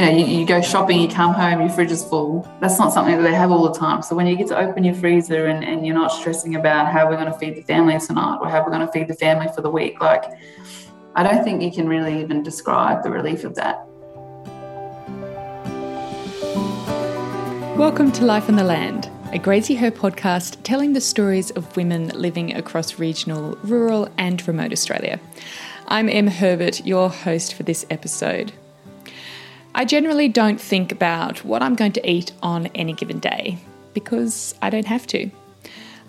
you know, you, you, go shopping, you come home, your fridge is full. That's not something that they have all the time. So when you get to open your freezer and, and you're not stressing about how we're going to feed the family tonight or how we're going to feed the family for the week, like, I don't think you can really even describe the relief of that. Welcome to Life on the Land, a Graziher podcast telling the stories of women living across regional, rural, and remote Australia. I'm Em Herbert, your host for this episode. I generally don't think about what I'm going to eat on any given day because I don't have to.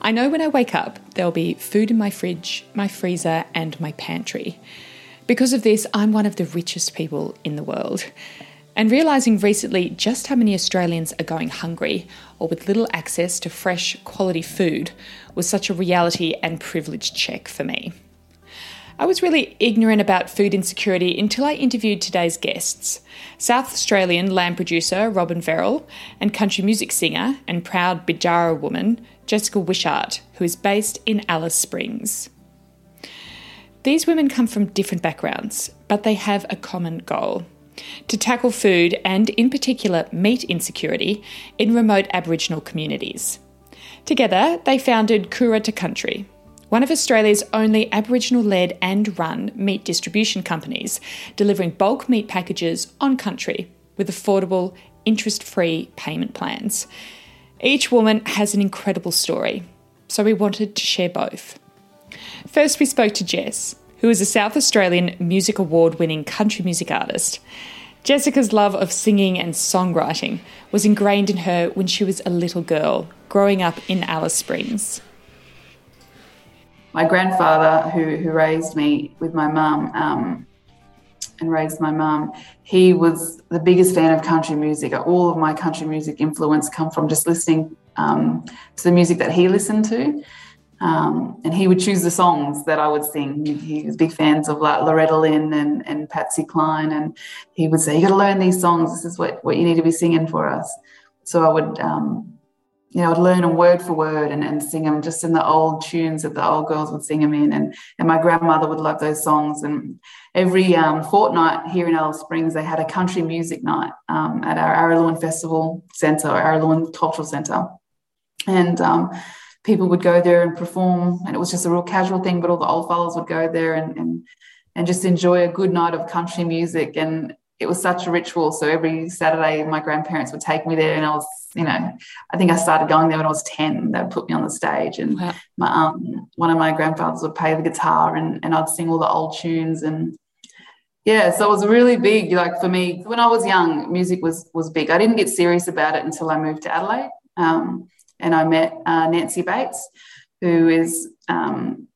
I know when I wake up, there'll be food in my fridge, my freezer, and my pantry. Because of this, I'm one of the richest people in the world. And realising recently just how many Australians are going hungry or with little access to fresh, quality food was such a reality and privilege check for me. I was really ignorant about food insecurity until I interviewed today's guests South Australian lamb producer Robin Verrill and country music singer and proud Bidjara woman Jessica Wishart, who is based in Alice Springs. These women come from different backgrounds, but they have a common goal to tackle food and, in particular, meat insecurity in remote Aboriginal communities. Together, they founded Kere to Country, one of Australia's only Aboriginal led and run meat distribution companies, delivering bulk meat packages on country with affordable, interest free payment plans. Each woman has an incredible story, so we wanted to share both. First, we spoke to Jess, who is a South Australian Music Award winning country music artist. Jessica's love of singing and songwriting was ingrained in her when she was a little girl, growing up in Alice Springs my grandfather, who who raised me with my mum um, and raised my mum, he was the biggest fan of country music. All of my country music influence come from just listening um, to the music that he listened to. Um, and he would choose the songs that I would sing. He, was big fans of like Loretta Lynn and, and Patsy Cline, and he would say, "You got to learn these songs. This is what, what you need to be singing for us." So I would um, you know, I'd learn them word for word and, and sing them just in the old tunes that the old girls would sing them in. And, and my grandmother would love those songs. And every um, fortnight here in Alice Springs, they had a country music night um, at our Araluen Festival Centre, Araluen Cultural Centre. And um, people would go there and perform. And it was just a real casual thing, but all the old fellas would go there and, and, and just enjoy a good night of country music. And it was such a ritual. So every Saturday, my grandparents would take me there, and I was, you know, I think I started going there when I was ten. They would put me on the stage, and wow. my um, one of my grandfathers would play the guitar, and and I'd sing all the old tunes, and yeah, so it was really big. Like for me, when I was young, music was was big. I didn't get serious about it until I moved to Adelaide, um, and I met uh, Nancy Bates, who is um,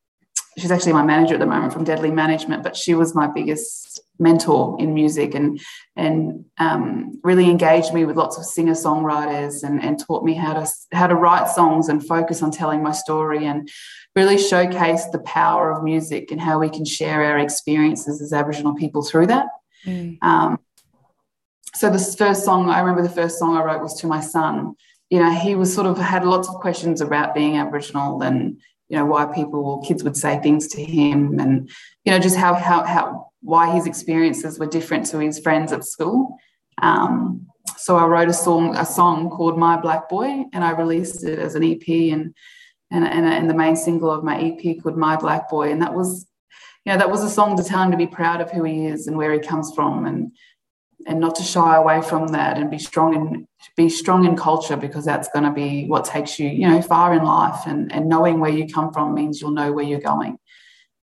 she's actually my manager at the moment from Deadly Management, but she was my biggest mentor in music and and um, really engaged me with lots of singer songwriters and, and taught me how to how to write songs and focus on telling my story and really showcase the power of music and how we can share our experiences as Aboriginal people through that. Mm. Um, so this first song, I remember the first song I wrote was to my son. You know, he was sort of had lots of questions about being Aboriginal and you know why people or kids would say things to him and you know just how how how why his experiences were different to his friends at school. Um, so I wrote a song a song called My Black Boy and I released it as an EP and and and, and the main single of my EP called My Black Boy. And that was you know that was a song to tell him to be proud of who he is and where he comes from and and not to shy away from that and be strong in be strong in culture because that's going to be what takes you you know far in life. And and knowing where you come from means you'll know where you're going.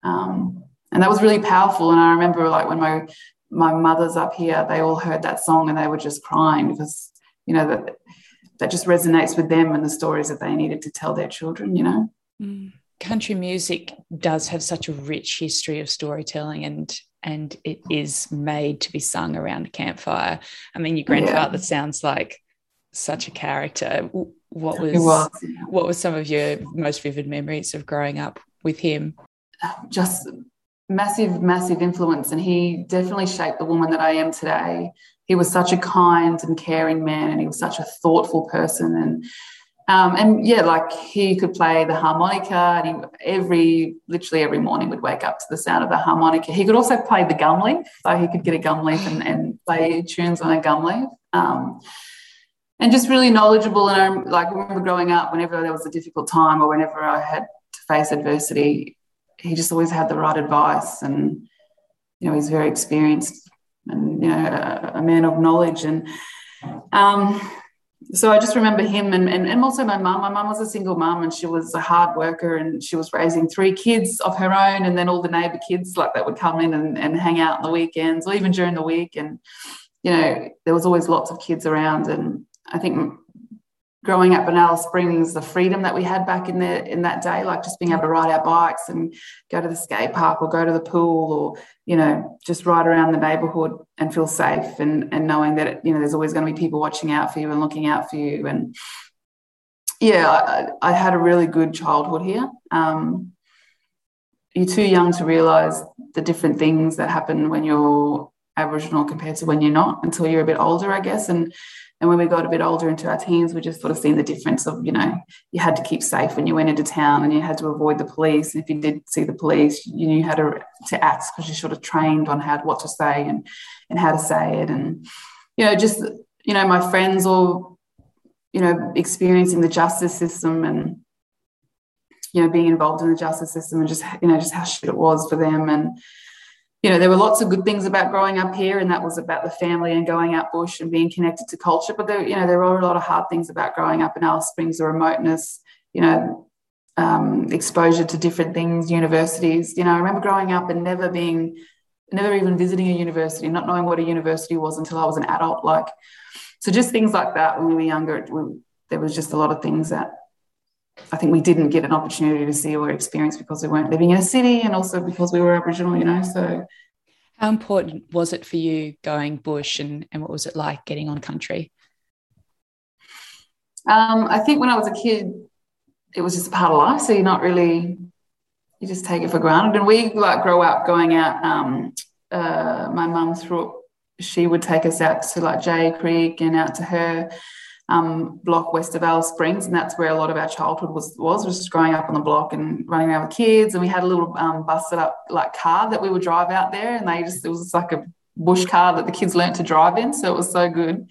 Um, and that was really powerful and i remember like when my my mothers up here they all heard that song and they were just crying because you know that that just resonates with them and the stories that they needed to tell their children you know mm. country music does have such a rich history of storytelling and and it is made to be sung around a campfire. I mean, your grandfather yeah. sounds like such a character. What was, was, what were some of your most vivid memories of growing up with him? Just massive, massive influence, and he definitely shaped the woman that I am today. He was such a kind and caring man, and he was such a thoughtful person, and Um, and yeah, like he could play the harmonica, and he, every literally every morning would wake up to the sound of the harmonica. He could also play the gum leaf, so he could get a gum leaf and, and play tunes on a gum leaf. Um, and just really knowledgeable. And I like remember growing up, whenever there was a difficult time or whenever I had to face adversity, he just always had the right advice. And you know, he's very experienced and you know a, a man of knowledge. And um, so I just remember him and, and, and also my mum. My mum was a single mum and she was a hard worker and she was raising three kids of her own. And then all the neighbour kids like that would come in and, and hang out on the weekends or even during the week. And, you know, there was always lots of kids around. And I think growing up in Alice Springs, the freedom that we had back in the in that day, like just being able to ride our bikes and go to the skate park or go to the pool or you know just ride around the neighborhood and feel safe and and knowing that you know there's always going to be people watching out for you and looking out for you and yeah, I, I had a really good childhood here. Um, you're too young to realize the different things that happen when you're Aboriginal compared to when you're not until you're a bit older, I guess. And and when we got a bit older into our teens, we just sort of seen the difference of, you know, you had to keep safe when you went into town and you had to avoid the police. And if you did see the police, you knew how to, to act because you sort of trained on how what to say and, and how to say it. And, you know, just, you know, my friends all, you know, experiencing the justice system and, you know, being involved in the justice system and just, you know, just how shit it was for them. And, you know, there were lots of good things about growing up here, and that was about the family and going out bush and being connected to culture. But there, you know, there were a lot of hard things about growing up in Alice Springs, the remoteness, you know, um, exposure to different things, universities. You know, I remember growing up and never being, never even visiting a university, not knowing what a university was until I was an adult. Like, so just things like that when we were younger, we, there was just a lot of things that I think we didn't get an opportunity to see or experience because we weren't living in a city and also because we were Aboriginal, you know. So, how important was it for you going bush and, and what was it like getting on country? Um, I think when I was a kid, it was just a part of life. So you're not really, you just take it for granted. And we like grow up going out. Um, uh, my mum through, she would take us out to like Jay Creek and out to her um, block west of Alice Springs, and that's where a lot of our childhood was was just growing up on the block and running around with kids. And we had a little um, busted up like car that we would drive out there, and they just it was like a bush car that the kids learnt to drive in, so it was so good.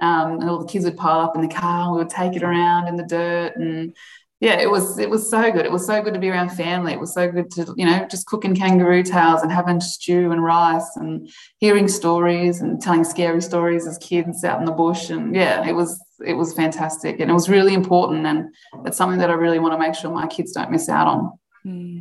Um, and all the kids would pile up in the car, and we would take it around in the dirt, and yeah, it was it was so good. It was so good to be around family. It was so good to you know just cooking kangaroo tails and having stew and rice and hearing stories and telling scary stories as kids out in the bush. And yeah, it was it was fantastic and it was really important. And it's something that I really want to make sure my kids don't miss out on. Mm.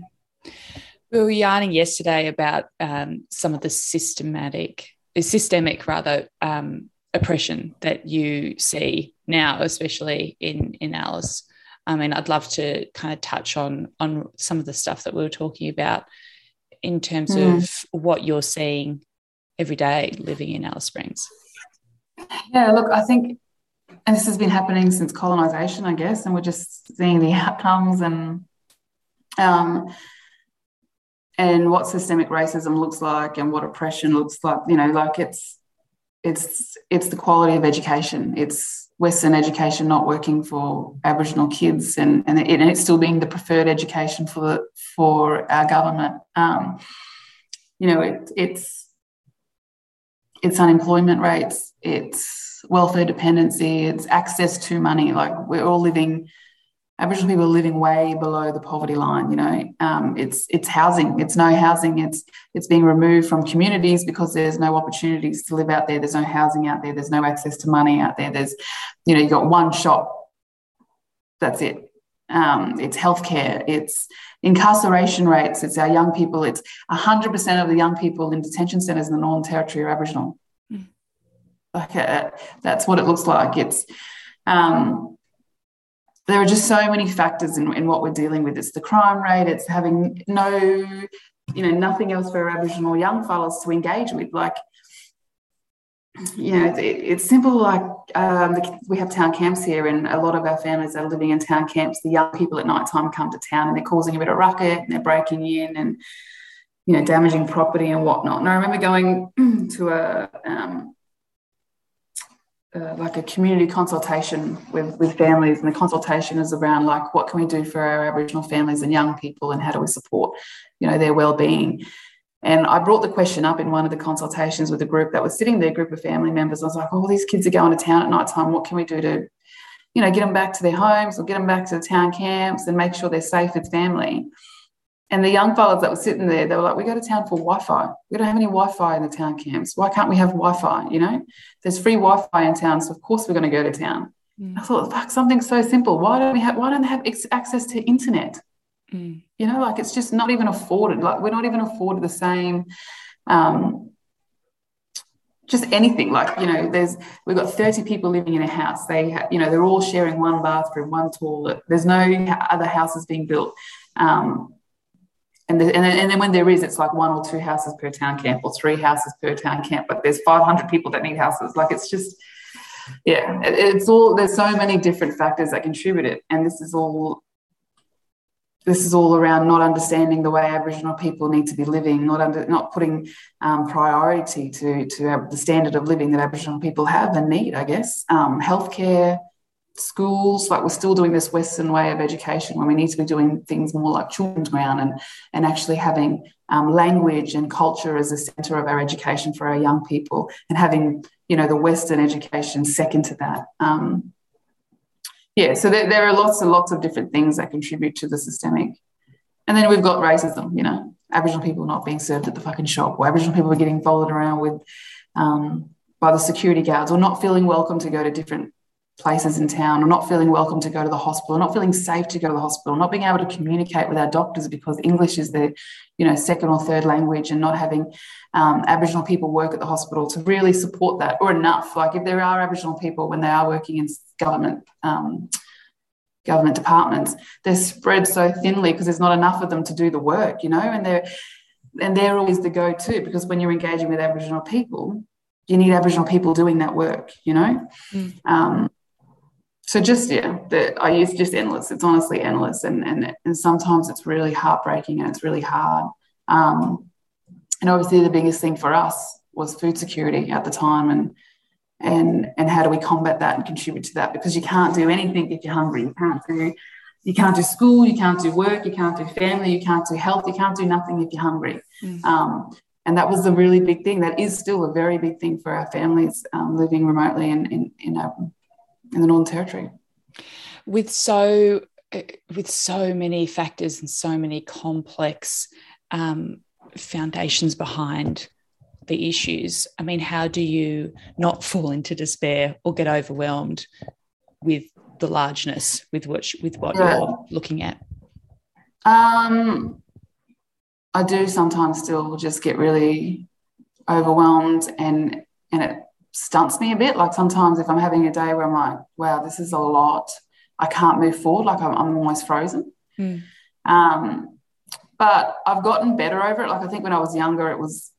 We were yarning yesterday about um, some of the systematic, systemic rather, um, oppression that you see now, especially in in Alice. I mean, I'd love to kind of touch on on some of the stuff that we were talking about in terms mm. of what you're seeing every day living in Alice Springs. Yeah, look, I think, and this has been happening since colonization, I guess, and we're just seeing the outcomes and um, and what systemic racism looks like and what oppression looks like. You know, like it's it's it's the quality of education. It's Western education not working for Aboriginal kids, and and, it, still being the preferred education for the, for our government. Um, you know, it, it's it's unemployment rates, it's welfare dependency, it's access to money. Like we're all living Aboriginal people are living way below the poverty line. You know, um, it's it's housing. It's no housing. It's it's being removed from communities because there's no opportunities to live out there. There's no housing out there. There's no access to money out there. There's, you know, you got one shop. That's it. Um, it's healthcare. It's incarceration rates. It's our young people. It's hundred percent of the young people in detention centres in the Northern Territory are Aboriginal. Mm. Like that's what it looks like. It's um, there are just so many factors in, in what we're dealing with. It's the crime rate, it's having no, you know, nothing else for Aboriginal young fellas to engage with. Like, you know, it, it's simple. Like um, we have town camps here, and a lot of our families are living in town camps. The young people at night time come to town, and they're causing a bit of racket, and they're breaking in, and you know, damaging property and whatnot. And I remember going to a um, uh, like a community consultation with, with families, and the consultation is around like what can we do for our Aboriginal families and young people, and how do we support, you know, their well-being. And I brought the question up in one of the consultations with a group that was sitting there, a group of family members. I was like, "Oh, these kids are going to town at night time. What can we do to, you know, get them back to their homes or get them back to the town camps and make sure they're safe as family?" And the young fellas that were sitting there, they were like, we go to town for Wi-Fi. We don't have any Wi-Fi in the town camps. Why can't we have Wi-Fi? You know, there's free Wi-Fi in town, so of course we're going to go to town. Mm. I thought, fuck, something so simple. Why don't we have? Why don't they have access to internet? Mm. You know, like it's just not even afforded. Like we're not even afforded the same. Um, just anything like you know there's we've got 30 people living in a house they you know they're all sharing one bathroom one toilet there's no other houses being built um, and, the, and, then, and then when there is, it's like one or two houses per town camp or three houses per town camp. But there's 500 people that need houses. Like it's just, yeah, it, it's all, there's so many different factors that contribute it. And this is all, this is all around not understanding the way Aboriginal people need to be living, not under, not putting um, priority to, to the standard of living that Aboriginal people have and need, I guess. Um, healthcare, schools like we're still doing this western way of education when we need to be doing things more like children's ground and and actually having um, language and culture as a center of our education for our young people and having you know the western education second to that. Um, yeah so there, there are lots and lots of different things that contribute to the systemic. And then we've got racism you know aboriginal people not being served at the fucking shop or aboriginal people are getting followed around with um, by the security guards or not feeling welcome to go to different places in town or not feeling welcome to go to the hospital, not feeling safe to go to the hospital, not being able to communicate with our doctors because English is their, you know, second or third language, and not having um, Aboriginal people work at the hospital to really support that, or enough. Like if there are Aboriginal people when they are working in government. Um, government departments they're spread so thinly because there's not enough of them to do the work you know and they're and they're always the go-to because when you're engaging with aboriginal people you need aboriginal people doing that work you know mm. um, so just yeah the, i use just endless it's honestly endless and, and and sometimes it's really heartbreaking and it's really hard um, and obviously the biggest thing for us was food security at the time and and and how do we combat that and contribute to that because you can't do anything if you're hungry you can't do you can't do school you can't do work you can't do family you can't do health you can't do nothing if you're hungry mm. um, and that was a really big thing that is still a very big thing for our families um, living remotely in in, in a in the Northern Territory. With so with so many factors and so many complex um, foundations behind the issues, I mean, how do you not fall into despair or get overwhelmed with the largeness with which with what yeah. you're looking at? Um, I do sometimes still just get really overwhelmed and and it stunts me a bit. Like sometimes if I'm having a day where I'm like, wow, this is a lot, I can't move forward, like I'm, I'm almost frozen. Mm. Um, but I've gotten better over it. Like I think when I was younger, it was,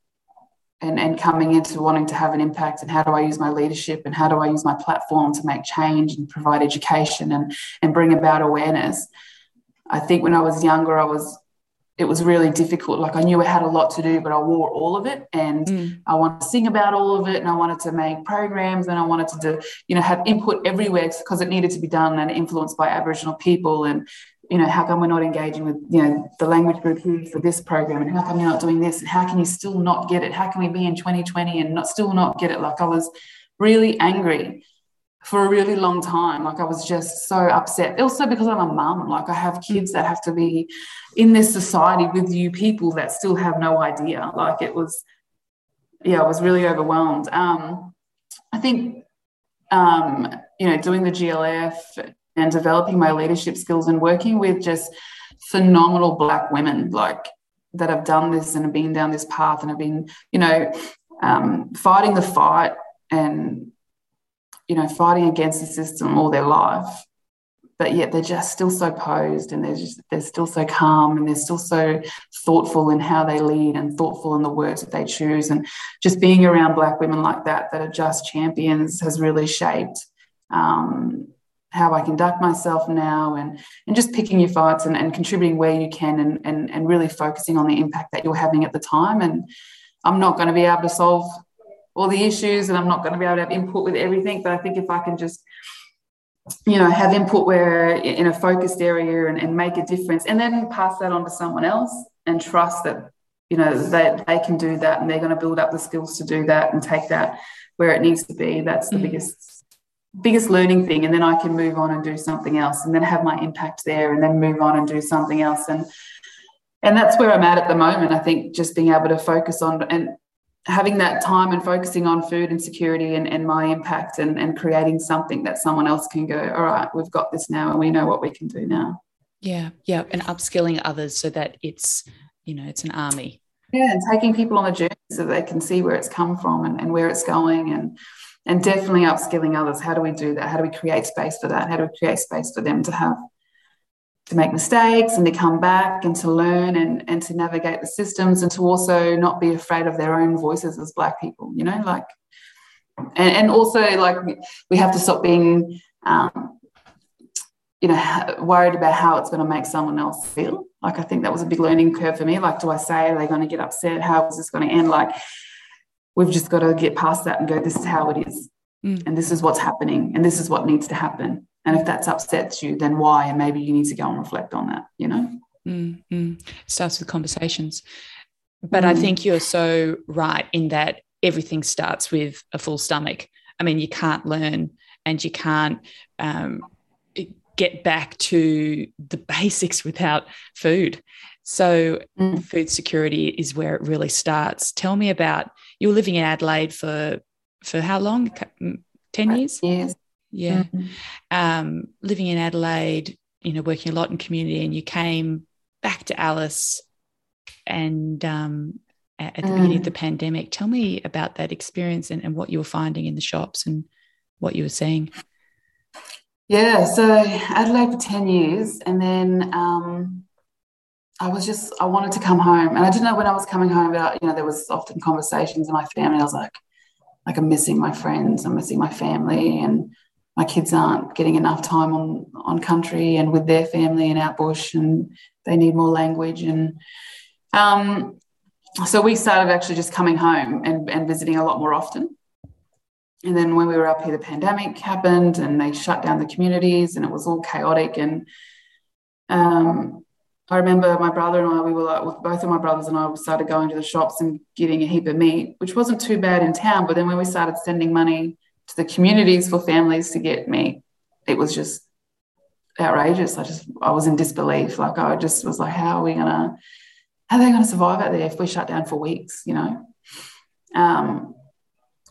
and, and coming into wanting to have an impact and how do I use my leadership and how do I use my platform to make change and provide education and, and bring about awareness. I think when I was younger, I was it was really difficult. Like I knew I had a lot to do, but I wore all of it, and mm. I wanted to sing about all of it, and I wanted to make programs, and I wanted to do, you know, have input everywhere because it needed to be done and influenced by Aboriginal people, and you know, how come we're not engaging with, you know, the language group here for this program, and how come you're not doing this, and how can you still not get it? How can we be in 2020 and not still not get it? Like I was really angry for a really long time. Like I was just so upset. Also because I'm a mum. Like I have kids that have to be in this society with you people that still have no idea. Like it was, yeah, I was really overwhelmed. Um, I think, um, you know, doing the GLF and developing my leadership skills and working with just phenomenal Black women, like that have done this and have been down this path and have been, you know, um, fighting the fight and you know, fighting against the system all their life, but yet they're just still so posed and they're just they're still so calm and they're still so thoughtful in how they lead and thoughtful in the words that they choose. And just being around black women like that that are just champions has really shaped um, how I conduct myself now and and just picking your fights and, and contributing where you can and, and and really focusing on the impact that you're having at the time. And I'm not going to be able to solve all the issues and I'm not going to be able to have input with everything. But I think if I can just, you know, have input where in a focused area and, and make a difference and then pass that on to someone else and trust that, you know, that they can do that and they're going to build up the skills to do that and take that where it needs to be. That's the mm. biggest biggest learning thing and then i can move on and do something else and then have my impact there and then move on and do something else and and that's where i'm at at the moment i think just being able to focus on and having that time and focusing on food and security and, and my impact and, and creating something that someone else can go all right we've got this now and we know what we can do now. Yeah yeah and upskilling others so that it's you know it's an army. Yeah and taking people on the journey so they can see where it's come from and, and where it's going and and definitely upskilling others. How do we do that? How do we create space for that? How do we create space for them to have to make mistakes and to come back and to learn and, and to navigate the systems and to also not be afraid of their own voices as black people you know like and, and also like we have to stop being um, you know worried about how it's going to make someone else feel. Like i think that was a big learning curve for me. Like do i say are they going to get upset? How is this going to end? Like we've just got to get past that and go this is how it is. Mm. and this is what's happening. And this is what needs to happen and if that's upsets you, then why? And maybe you need to go and reflect on that, you know? Mm-hmm. Starts with conversations. But mm. I think you're so right in that everything starts with a full stomach. I mean, you can't learn and you can't um, get back to the basics without food. So, mm. food security is where it really starts. Tell me about you were living in Adelaide for for how long? Ten years. Yes yeah. Mm-hmm. Um, living in Adelaide, you know, working a lot in community, and you came back to Alice and um, at, the mm. beginning of the pandemic. Tell me about that experience and, and what you were finding in the shops and what you were seeing. Yeah, so Adelaide for 10 years, and then um, I was just, I wanted to come home. And I didn't know when I was coming home, but, you know, there was often conversations in my family. I was like, like I'm missing my friends, I'm missing my family, and my kids aren't getting enough time on on country and with their family and out bush and they need more language and um, so we started actually just coming home and, and visiting a lot more often and then when we were up here the pandemic happened and they shut down the communities and it was all chaotic and um, I remember my brother and I, we were like, both of my brothers and I started going to the shops and getting a heap of meat, which wasn't too bad in town. But then when we started sending money to the communities for families to get me. It was just outrageous. I just I was in disbelief. Like I just was like, how are we gonna how are they gonna survive out there if we shut down for weeks, you know? Um,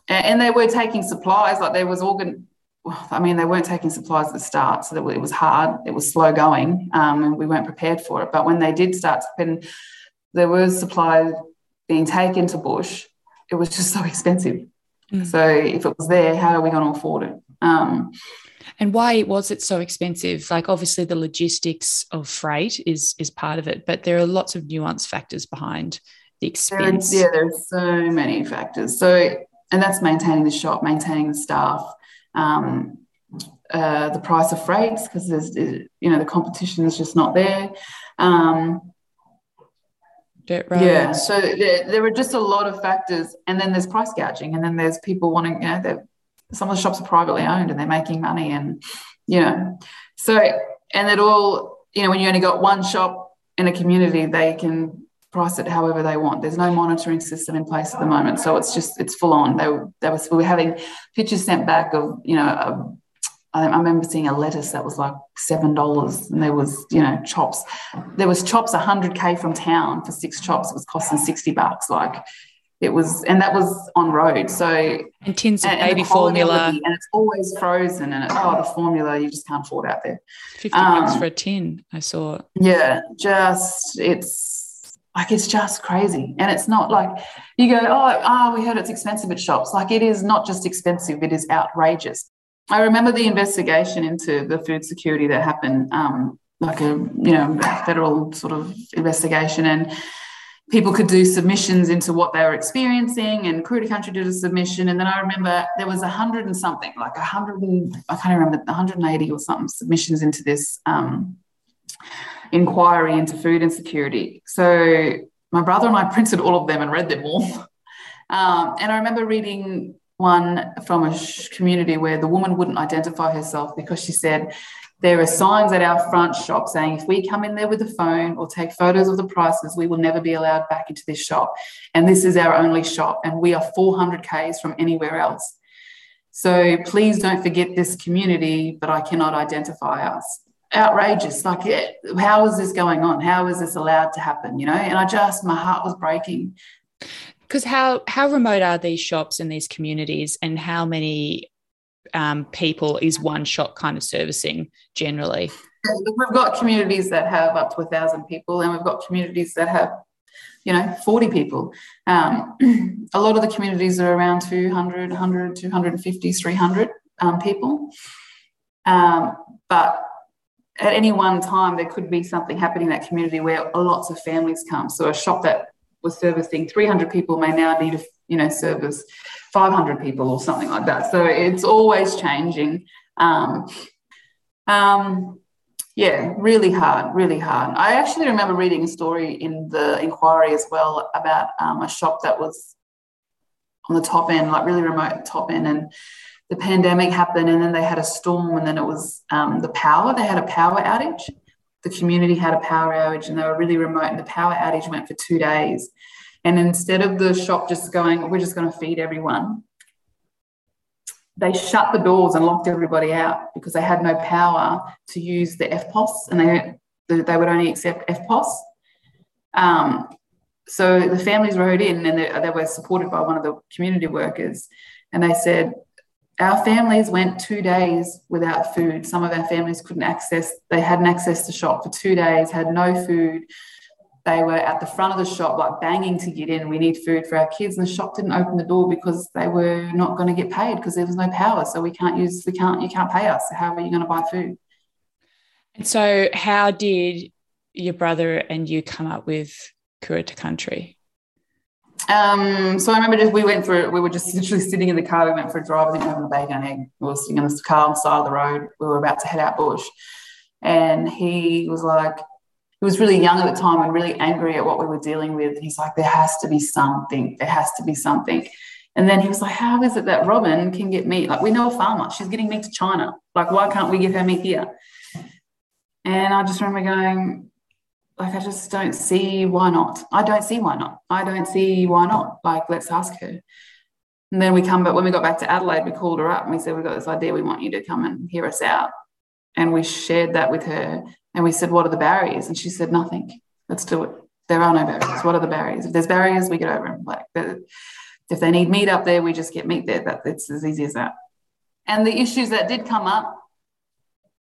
and, they were taking supplies, like there was organ I mean, they weren't taking supplies at the start, so it was hard. It was slow going, um, and we weren't prepared for it. But when they did start, and there was supplies being taken to bush, it was just so expensive. Mm. So if it was there, how are we going to afford it? Um, and why was it so expensive? Like obviously the logistics of freight is is part of it, but there are lots of nuance factors behind the expense. Yeah, there, yeah, there's so many factors. So and that's maintaining the shop, maintaining the staff, um, uh, the price of freights because there's you know the competition is just not there. Um, Roads. Yeah. So there, there are just a lot of factors. And then there's price gouging. And then there's people wanting, you know, some of the shops are privately owned and they're making money. And, you know, so, and it all, you know, when you only got one shop in a community, they can price it however they want. There's no monitoring system in place at the moment. So it's just, it's full on. They, they was, we were having pictures sent back of, you know, I, remember seeing a lettuce that was like seven dollars, and there was you know chops. There was chops hundred k from town for six chops. It was costing sixty bucks. Like it was, and that was on road. So and tins of and, baby and formula, and it's always frozen. And it, oh, the formula you just can't afford out there. Fifty um, bucks for a tin. I saw. Yeah, just it's like it's just crazy and it's not like you go oh, oh we heard it's expensive at shops like it is not just expensive it is outrageous I remember the investigation into the food security that happened, um, like a you know federal sort of investigation, and people could do submissions into what they were experiencing. And Kere to Country did a submission, and then I remember there was a hundred and something, like a hundred and I can't remember, 180 or something submissions into this um, inquiry into food insecurity. So my brother and I printed all of them and read them all. Um, and I remember reading one from a community where the woman wouldn't identify herself because she said, there are signs at our front shop saying if we come in there with a phone or take photos of the prices, we will never be allowed back into this shop. And this is our only shop, and we are 400 Ks from anywhere else. So please don't forget this community, but I cannot identify us. Outrageous. Like, eh, how is this going on? How is this allowed to happen? You know, and I just, my heart was breaking. Because how how remote are these shops and these communities, and how many um, people is one shop kind of servicing generally? We've got communities that have up to a thousand people, and we've got communities that have, you know, 40 people. Um, a lot of the communities are around 200, 100, 250, 300 um, people. Um, but at any one time, there could be something happening in that community where lots of families come. So a shop that was servicing 300 people may now need to, you know, service 500 people or something like that. So it's always changing. Um, um, yeah, really hard, really hard. I actually remember reading a story in the inquiry as well about um, a shop that was on the top end, like really remote top end, and the pandemic happened, and then they had a storm, and then it was um, the power. They had a power outage. The community had a power outage, and they were really remote, and the power outage went for two days. And instead of the shop just going, we're just going to feed everyone, they shut the doors and locked everybody out because they had no power to use the EFTPOS and they, they would only accept EFTPOS. Um, so the families rode in and they, they were supported by one of the community workers. And they said, our families went two days without food. Some of our families couldn't access, they hadn't accessed the shop for two days, had no food they were at the front of the shop, like banging to get in. We need food for our kids, and the shop didn't open the door because they were not going to get paid because there was no power. So we can't use, we can't, you can't pay us. How are you going to buy food? And so, how did your brother and you come up with Kere to Country? Um, so I remember just we went through. we were just literally sitting in the car. We went for a drive. I think having a bacon and egg. We were sitting in the car on the side of the road. We were about to head out bush, and he was like, he was really young at the time and really angry at what we were dealing with. He's like, there has to be something. There has to be something. And then he was like, how is it that Robin can get meat? Like, we know a farmer. She's getting meat to China. Like, why can't we give her meat here? And I just remember going, like, I just don't see why not. I don't see why not. I don't see why not. Like, let's ask her. And then we come back, when we got back to Adelaide, we called her up and we said, We've got this idea. We want you to come and hear us out. And we shared that with her. And we said, What are the barriers? And she said, Nothing. Let's do it. There are no barriers. What are the barriers? If there's barriers, we get over them. Like if they need meat up there, we just get meat there. That it's as easy as that. And the issues that did come up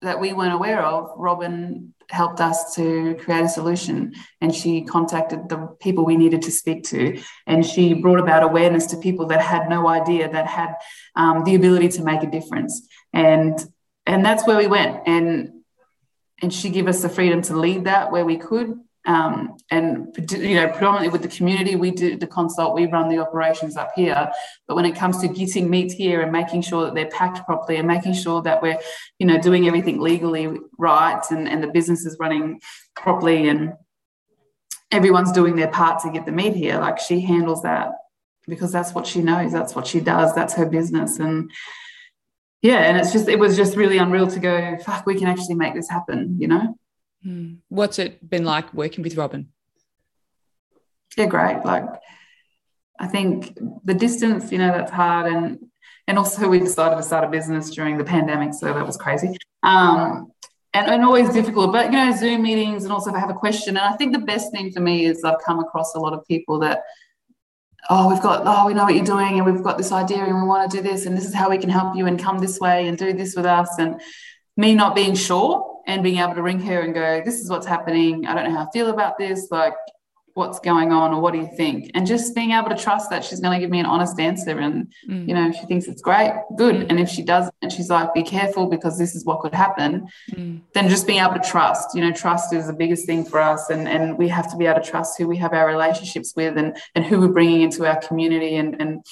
that we weren't aware of, Robin helped us to create a solution. And she contacted the people we needed to speak to. And she brought about awareness to people that had no idea that had um, the ability to make a difference. And and that's where we went. And and she gave us the freedom to lead that where we could. Um, and you know, predominantly with the community, we do the consult, we run the operations up here. But when it comes to getting meat here and making sure that they're packed properly and making sure that we're, you know, doing everything legally right and, and the business is running properly and everyone's doing their part to get the meat here, like she handles that because that's what she knows, that's what she does, that's her business. And yeah, and it's just it was just really unreal to go, fuck, we can actually make this happen, you know. Mm. What's it been like working with Robin? Yeah, great. Like I think the distance, you know, that's hard and and also we decided to start a business during the pandemic, so that was crazy. Um, and, and always difficult, but you know, Zoom meetings and also if I have a question. And I think the best thing for me is I've come across a lot of people that oh, we've got, oh, we know what you're doing and we've got this idea and we want to do this and this is how we can help you and come this way and do this with us. And me not being sure and being able to ring her and go, this is what's happening. I don't know how I feel about this. Like, what's going on or what do you think and just being able to trust that she's going to give me an honest answer and mm. you know if she thinks it's great good mm. and if she does and she's like be careful because this is what could happen mm. then just being able to trust you know trust is the biggest thing for us and and we have to be able to trust who we have our relationships with and and who we're bringing into our community and and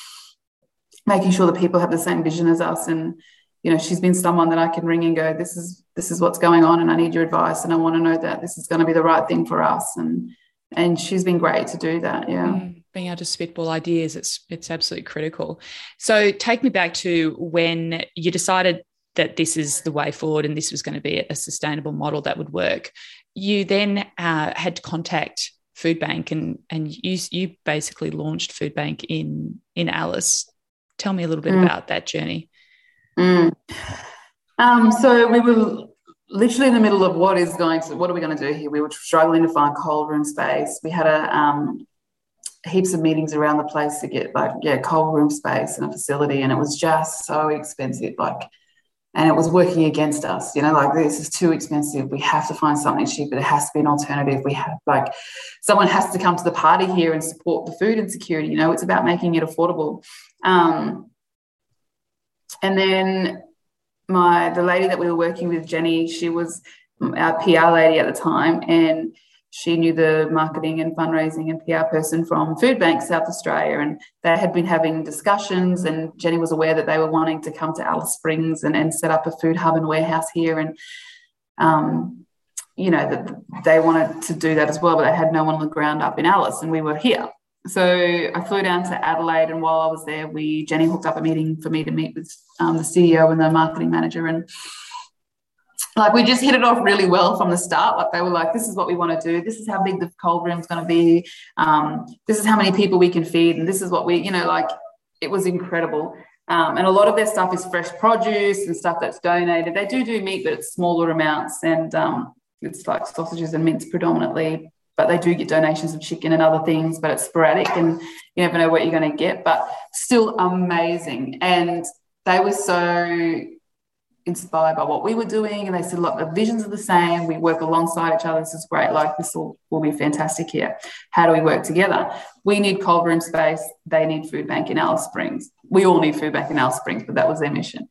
making sure that people have the same vision as us and you know she's been someone that I can ring and go this is this is what's going on and I need your advice and I want to know that this is going to be the right thing for us and and she's been great to do that. Yeah. Mm. being able to spitball ideas it's it's absolutely critical so take me back to when you decided that this is the way forward and this was going to be a sustainable model that would work you then uh, had to contact food bank and and you you basically launched food bank in in alice tell me a little bit mm. about that journey mm. um, so we were literally in the middle of what is going to what are we going to do here? We were struggling to find cold room space. We had a um, heaps of meetings around the place to get like yeah cold room space and a facility and it was just so expensive like and it was working against us you know like this is too expensive. We have to find something cheaper. There has to be an alternative. We have like someone has to come to the party here and support the food insecurity you know it's about making it affordable. Um, and then my the lady that we were working with jenny she was our pr lady at the time and she knew the marketing and fundraising and PR person from Foodbank South Australia, and they had been having discussions. And Jenny was aware that they were wanting to come to Alice Springs and, and set up a food hub and warehouse here. And, um, you know, that they wanted to do that as well, but they had no one on the ground up in Alice, and we were here. So I flew down to Adelaide, and while I was there, we Jenny hooked up a meeting for me to meet with um, the CEO and the marketing manager, and like we just hit it off really well from the start. Like they were like, this is what we want to do. This is how big the cold room's going to be. Um, this is how many people we can feed. And this is what we, you know, like it was incredible. Um, and a lot of their stuff is fresh produce and stuff that's donated. They do do meat, but it's smaller amounts. And um, it's like sausages and mince predominantly. But they do get donations of chicken and other things, but it's sporadic and you never know what you're going to get. But still amazing. And they were so inspired by what we were doing and they said look the visions are the same. We work alongside each other. This is great. Like this will, will be fantastic here. How do we work together? We need cold room space. They need food bank in alice springs. We all need food bank in alice springs but that was their mission.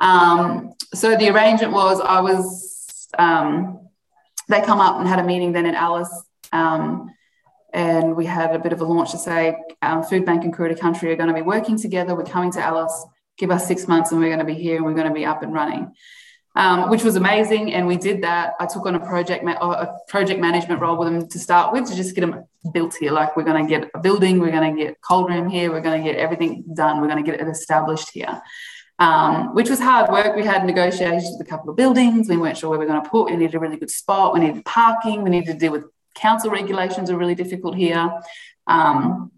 Um, so the arrangement was i was um, they come up and had a meeting then in alice um, and we had a bit of a launch to say um, food bank and Kere country are going to be working together we're coming to alice give us six months and we're going to be here and we're going to be up and running. Um, which was amazing, and we did that. I took on a project ma- a project management role with them to start with to just get them built here. Like we're going to get a building, we're going to get cold room here, we're going to get everything done, we're going to get it established here. Um, which was hard work. We had negotiations with a couple of buildings. We weren't sure where we were going to put. We needed a really good spot. We needed parking. We needed to deal with council regulations are really difficult here. Um,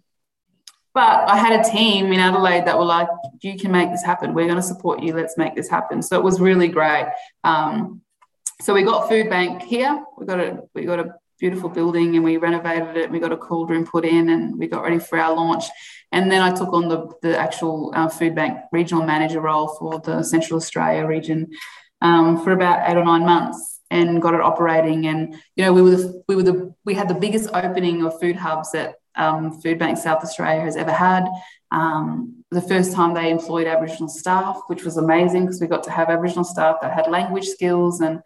but I had a team in Adelaide that were like, you can make this happen. We're going to support you. Let's make this happen. So it was really great. Um, so we got food bank here. We got a we got a beautiful building and we renovated it. We got a cold room put in and we got ready for our launch. And then I took on the the actual uh, food bank regional manager role for the Central Australia region um, for about eight or nine months and got it operating. And you know we were the, we were the we had the biggest opening of food hubs that um, Foodbank South Australia has ever had. Um, the first time they employed Aboriginal staff, which was amazing because we got to have Aboriginal staff that had language skills and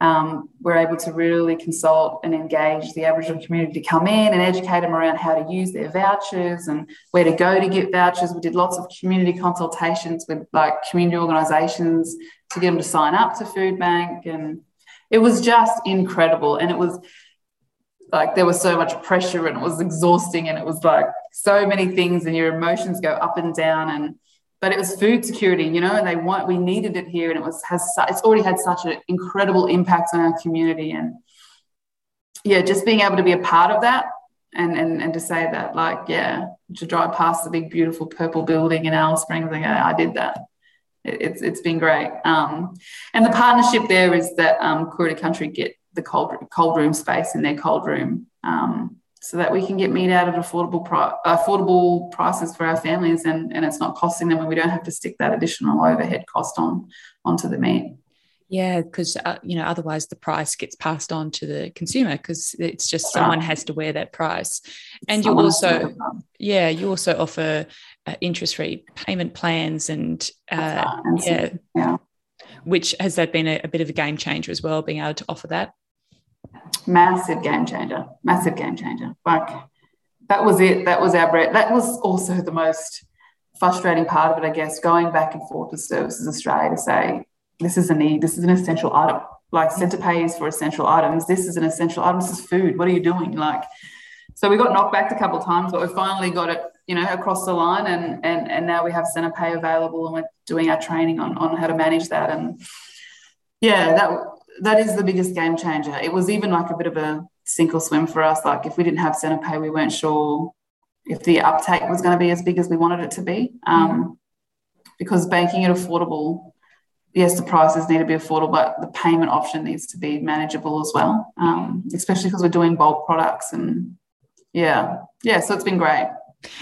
um, we're able to really consult and engage the Aboriginal community to come in and educate them around how to use their vouchers and where to go to get vouchers. We did lots of community consultations with like community organisations to get them to sign up to Foodbank, and it was just incredible. And it was like there was so much pressure and it was exhausting and it was like so many things and your emotions go up and down and but it was food security you know and they want we needed it here and it was has it's already had such an incredible impact on our community and yeah just being able to be a part of that and and, and to say that like yeah to drive past the big beautiful purple building in Alice Springs and I did that it's it's been great um, and the partnership there is that um, Country get the cold cold room space in their cold room, um, so that we can get meat out at affordable pri- affordable prices for our families, and and it's not costing them, and we don't have to stick that additional overhead cost on onto the meat. Yeah, because uh, you know otherwise the price gets passed on to the consumer because it's just someone has to wear that price, and someone you also yeah you also offer uh, interest free payment plans and, uh, yeah yeah which has that been a, a, bit of a game changer as well being able to offer that massive game changer, massive game changer. Like that was it. That was our bread. That was also the most frustrating part of it, I guess, going back and forth with Services Australia to say, this is a need, this is an essential item. Like Centre pays for essential items. This is an essential item. This is food. What are you doing? Like, so we got knocked back a couple of times, but we finally got it, you know, across the line, and and and now we have Centrepay available, and we're doing our training on on how to manage that. And yeah, that that is the biggest game changer. It was even like a bit of a sink or swim for us. Like if we didn't have Centrepay, we weren't sure if the uptake was going to be as big as we wanted it to be. Um, because making it affordable yes, the prices need to be affordable, but the payment option needs to be manageable as well, um, especially because we're doing bulk products. And yeah, yeah, so it's been great.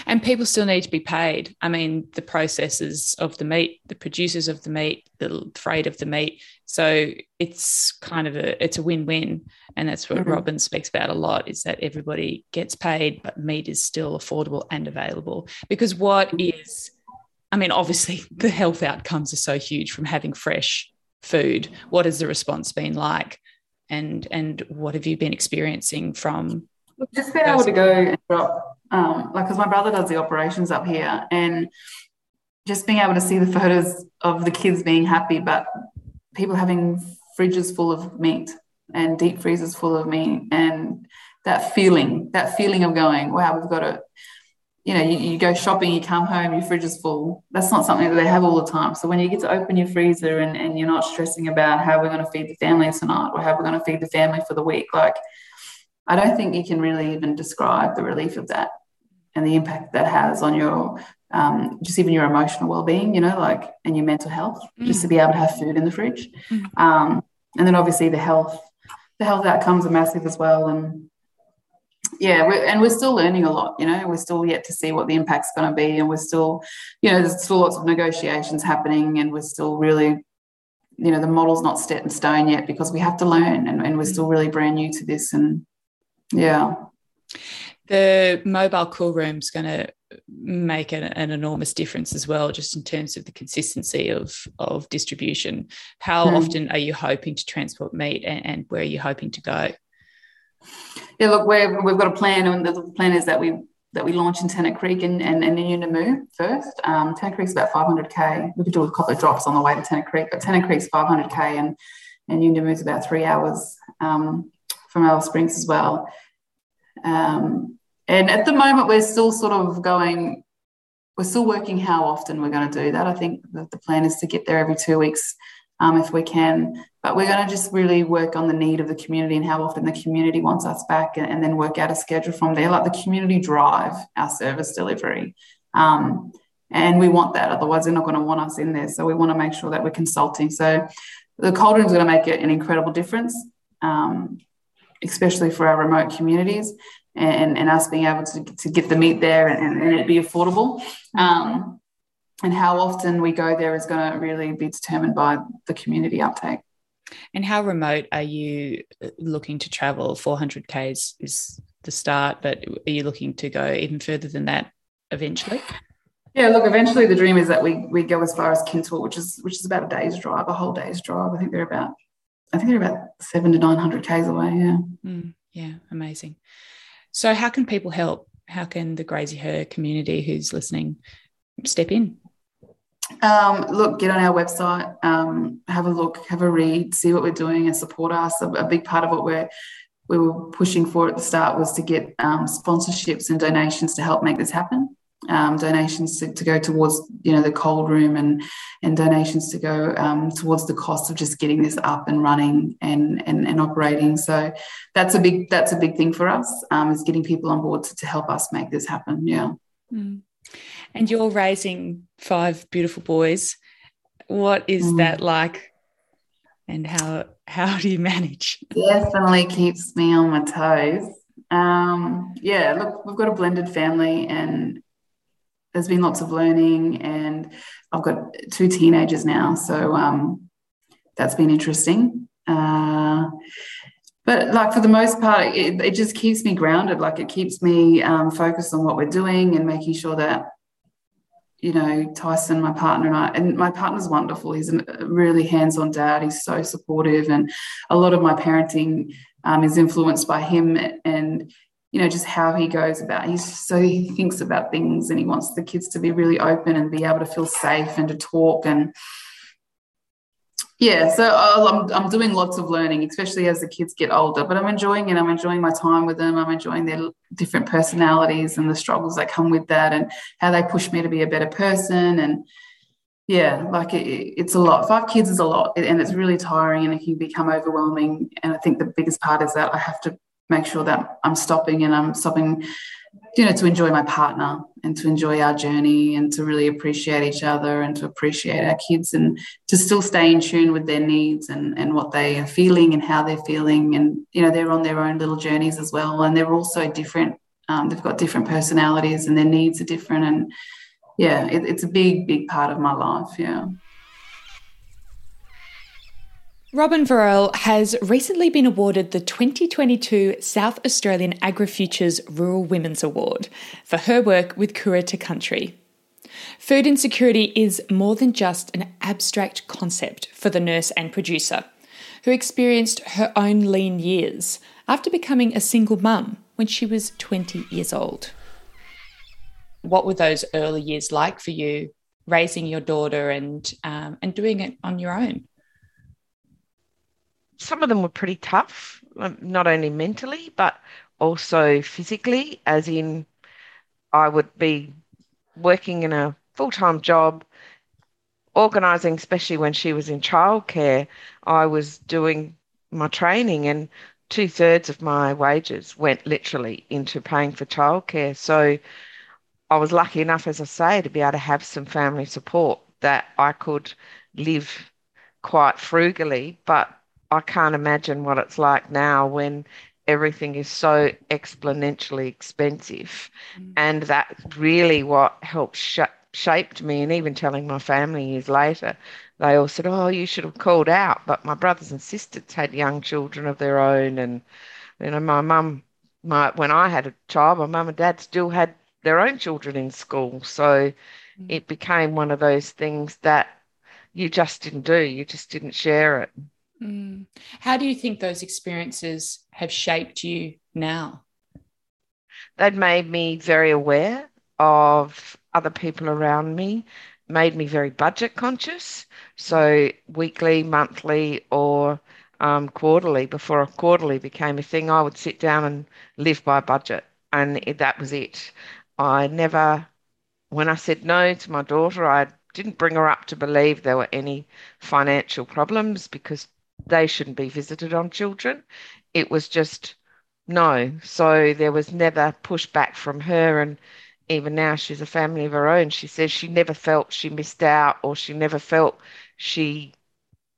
And people still need to be paid. I mean, the processors of the meat, the producers of the meat, the freight of the meat. So it's kind of a it's a win-win. And that's what mm-hmm. Robyn speaks about a lot is that everybody gets paid, but meat is still affordable and available. Because what is I mean, obviously, the health outcomes are so huge from having fresh food. What has the response been like? And and what have you been experiencing from? Just being able to go and drop, um, like, because my brother does the operations up here, and just being able to see the photos of the kids being happy, but people having fridges full of meat and deep freezers full of meat, and that feeling, that feeling of going, wow, we've got a you know, you, you, go shopping, you come home, your fridge is full. That's not something that they have all the time. So when you get to open your freezer and, and you're not stressing about how we're going to feed the family tonight or how we're going to feed the family for the week, like I don't think you can really even describe the relief of that and the impact that has on your um, just even your emotional well-being, you know, like and your mental health, mm. just to be able to have food in the fridge. Mm. Um, and then obviously the health, the health outcomes are massive as well. And yeah, we're, and we're still learning a lot. You know, we're still yet to see what the impact's going to be, and we're still, you know, there's still lots of negotiations happening, and we're still really, you know, the model's not set in stone yet because we have to learn, and, and we're still really brand new to this, and yeah. The mobile cool room's going to make an, an, enormous difference as well, just in terms of the consistency of of distribution. How mm. often are you hoping to transport meat, and, and where are you hoping to go? Yeah, look, we have got a plan, and the plan is that we that we launch in Tennant Creek and, and, and in first. Um, Tennant Creek's about 500k. We could do a couple of drops on the way to Tennant Creek, but Tennant Creek's 500k and and Yuendumu's about three hours um, from Alice Springs as well. Um, and at the moment, we're still sort of going. We're still working how often we're going to do that. I think that the plan is to get there every two weeks um, if we can. But we're going to just really work on the need of the community and how often the community wants us back and, and then work out a schedule from there. Like the community drive our service delivery. Um, and we want that. Otherwise, they're not going to want us in there. So we want to make sure that we're consulting. So the cold room is going to make it an incredible difference, um, especially for our remote communities and, and us being able to, to get the meat there and, and it be affordable. Um, and how often we go there is going to really be determined by the community uptake. And how remote are you uh, looking to travel? 400 Ks is the start, but are you looking to go even further than that eventually? Yeah, look, eventually the dream is that we we go as far as Kintore, which is which is about a day's drive, a whole day's drive. I think they're about I think they're about seven to nine hundred Ks away. Yeah. Mm, yeah, amazing. So how can people help? How can the Graziher community who's listening step in? Um, look, get on our website, um, have a look, have a read, see what we're doing, and support us. A, a, big part of what we're we were pushing for at the start was to get um, sponsorships and donations to help make this happen. Um, donations to, to, go towards you know the cold room and and donations to go um, towards the cost of just getting this up and running and and, and operating. So that's a big that's a big thing for us um, is getting people on board to, to help us make this happen. Yeah. Mm. And you're raising five beautiful boys. What is mm. that like? And how how do you manage? Definitely keeps me on my toes. Um, yeah, look, we've got a blended family and there's been lots of learning and I've got two teenagers now. So um, that's been interesting. Uh, but like for the most part, it, it just keeps me grounded. Like it keeps me um, focused on what we're doing and making sure that you know, Tyson, my partner, and I, and my partner's wonderful. He's a really hands on dad. He's so supportive. And a lot of my parenting um, is influenced by him and, you know, just how he goes about. He's so he thinks about things and he wants the kids to be really open and be able to feel safe and to talk. And Yeah, so oh, I'm, I'm doing lots of learning, especially as the kids get older, but I'm enjoying it. I'm enjoying my time with them. I'm enjoying their different personalities and the struggles that come with that and how they push me to be a better person. And yeah, like it, it's a lot. Five kids is a lot and it's really tiring and it can become overwhelming. And I think the biggest part is that I have to make sure that I'm stopping and I'm stopping you know, to enjoy my partner and to enjoy our journey and to really appreciate each other and to appreciate our kids and to still stay in tune with their needs and, and what they are feeling and how they're feeling. And, you know, they're on their own little journeys as well. And they're also different. Um, they've got different personalities and their needs are different. And yeah, it, it's a big, big part of my life. Yeah. Robyn Verrall has recently been awarded the 2022 South Australian AgriFutures Rural Women's Award for her work with Kere to Country. Food insecurity is more than just an abstract concept for the nurse and producer, who experienced her own lean years after becoming a single mum when she was 20 years old. What were those early years like for you, raising your daughter and um, and doing it on your own? Some of them were pretty tough, um, not only mentally, but also physically, as in I would be working in a full time job, organising, especially when she was in childcare. I was doing my training, and two thirds of my wages went literally into paying for childcare. So I was lucky enough, as I say, to be able to have some family support that I could live quite frugally, but I can't imagine what it's like now when everything is so exponentially expensive. Mm. And that's really what helped sh- shaped me. And even telling my family years later, they all said, Oh, you should have called out. But my brothers and sisters had young children of their own. And, you know, my mum, my, when I had a child, my mum and dad still had their own children in school. So mm. it became one of those things that you just didn't do, you just didn't share it. Mm. How do you think those experiences have shaped you now? They'd made me very aware of other people around me, made me very budget conscious. So, weekly, monthly, or um, quarterly, before a quarterly became a thing, I would sit down and live by budget. And that was it. I never, when I said no to my daughter, I didn't bring her up to believe there were any financial problems because they shouldn't be visited on children. It was just no. So there was never pushback from her. And even now, she's a family of her own. She says she never felt she missed out or she never felt she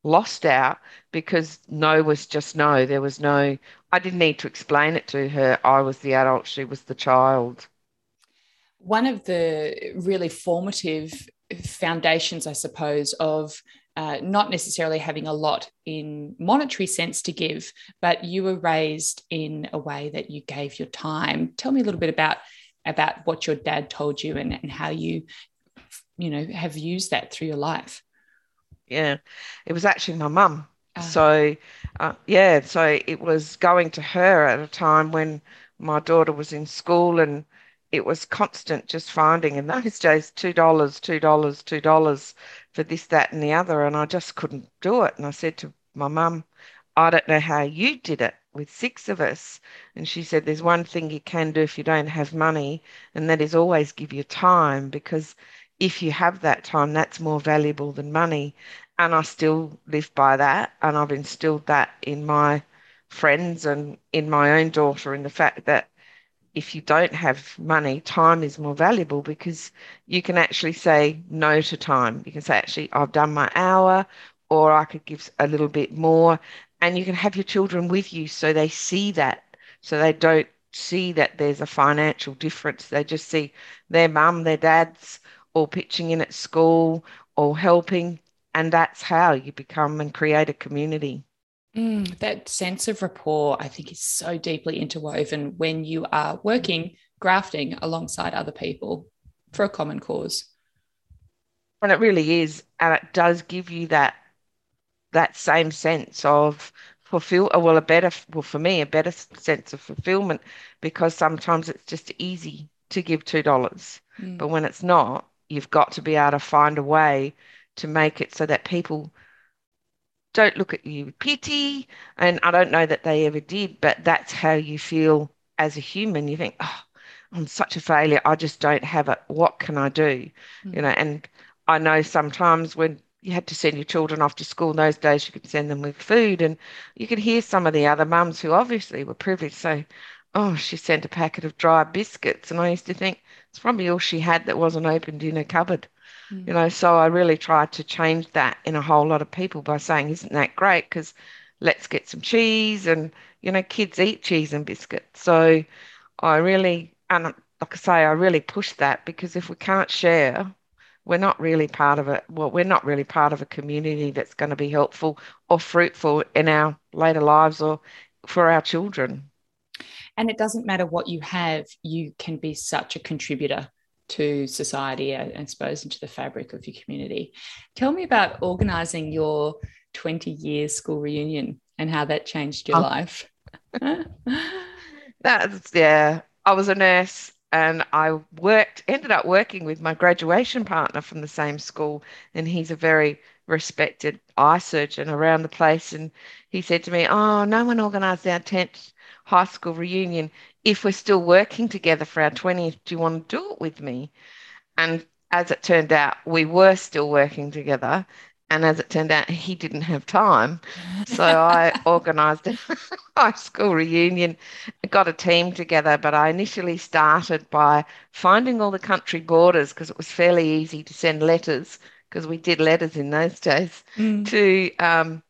lost out because no was just no. There was no, I didn't need to explain it to her. I was the adult, she was the child. One of the really formative foundations, I suppose, of uh, not necessarily having a lot in monetary sense to give, but you were raised in a way that you gave your time. Tell me a little bit about about what your dad told you and, and how you, you know, have used that through your life. Yeah, it was actually my mum. Uh, so, uh, yeah, so it was going to her at a time when my daughter was in school and it was constant just finding in those days $2, $2, $2 for this, that, and the other. And I just couldn't do it. And I said to my mum, I don't know how you did it with six of us. And she said, There's one thing you can do if you don't have money, and that is always give your time because if you have that time, that's more valuable than money. And I still live by that. And I've instilled that in my friends and in my own daughter in the fact that if you don't have money, time is more valuable because you can actually say no to time. You can say, actually, I've done my hour, or I could give a little bit more. And you can have your children with you so they see that, so they don't see that there's a financial difference. They just see their mum, their dads, all pitching in at school or helping. And that's how you become and create a community. Mm, that sense of rapport, I think, is so deeply interwoven when you are working, grafting alongside other people for a common cause. And it really is, and it does give you that that same sense of fulfill. Well, a better, well, for me, a better sense of fulfillment because sometimes it's just easy to give two dollars, mm. but when it's not, you've got to be able to find a way to make it so that people don't look at you with pity. And I don't know that they ever did, but that's how you feel as a human. You think, oh, I'm such a failure. I just don't have it. What can I do? Mm. You know, and I know sometimes when you had to send your children off to school in those days, you could send them with food. And you could hear some of the other mums who obviously were privileged say, Oh, she sent a packet of dry biscuits. And I used to think it's probably all she had that wasn't opened in her cupboard. Mm. You know, so I really tried to change that in a whole lot of people by saying, Isn't that great? Because let's get some cheese and, you know, kids eat cheese and biscuits. So I really, and like I say, I really push that because if we can't share, we're not really part of it. Well, we're not really part of a community that's going to be helpful or fruitful in our later lives or for our children. And it doesn't matter what you have, you can be such a contributor to society, uh, I suppose, into the fabric of your community. Tell me about organising your 20 year school reunion and how that changed your oh. life. That's, yeah. I was a nurse and I worked, ended up working with my graduation partner from the same school, and he's a very respected eye surgeon around the place. And he said to me, Oh, no one organised our 10th high school reunion. If we're still working together for our 20th, do you want to do it with me? And as it turned out, we were still working together. And as it turned out, he didn't have time. So I organised a high school reunion, got a team together. But I initially started by finding all the country boarders because it was fairly easy to send letters because we did letters in those days mm. to um,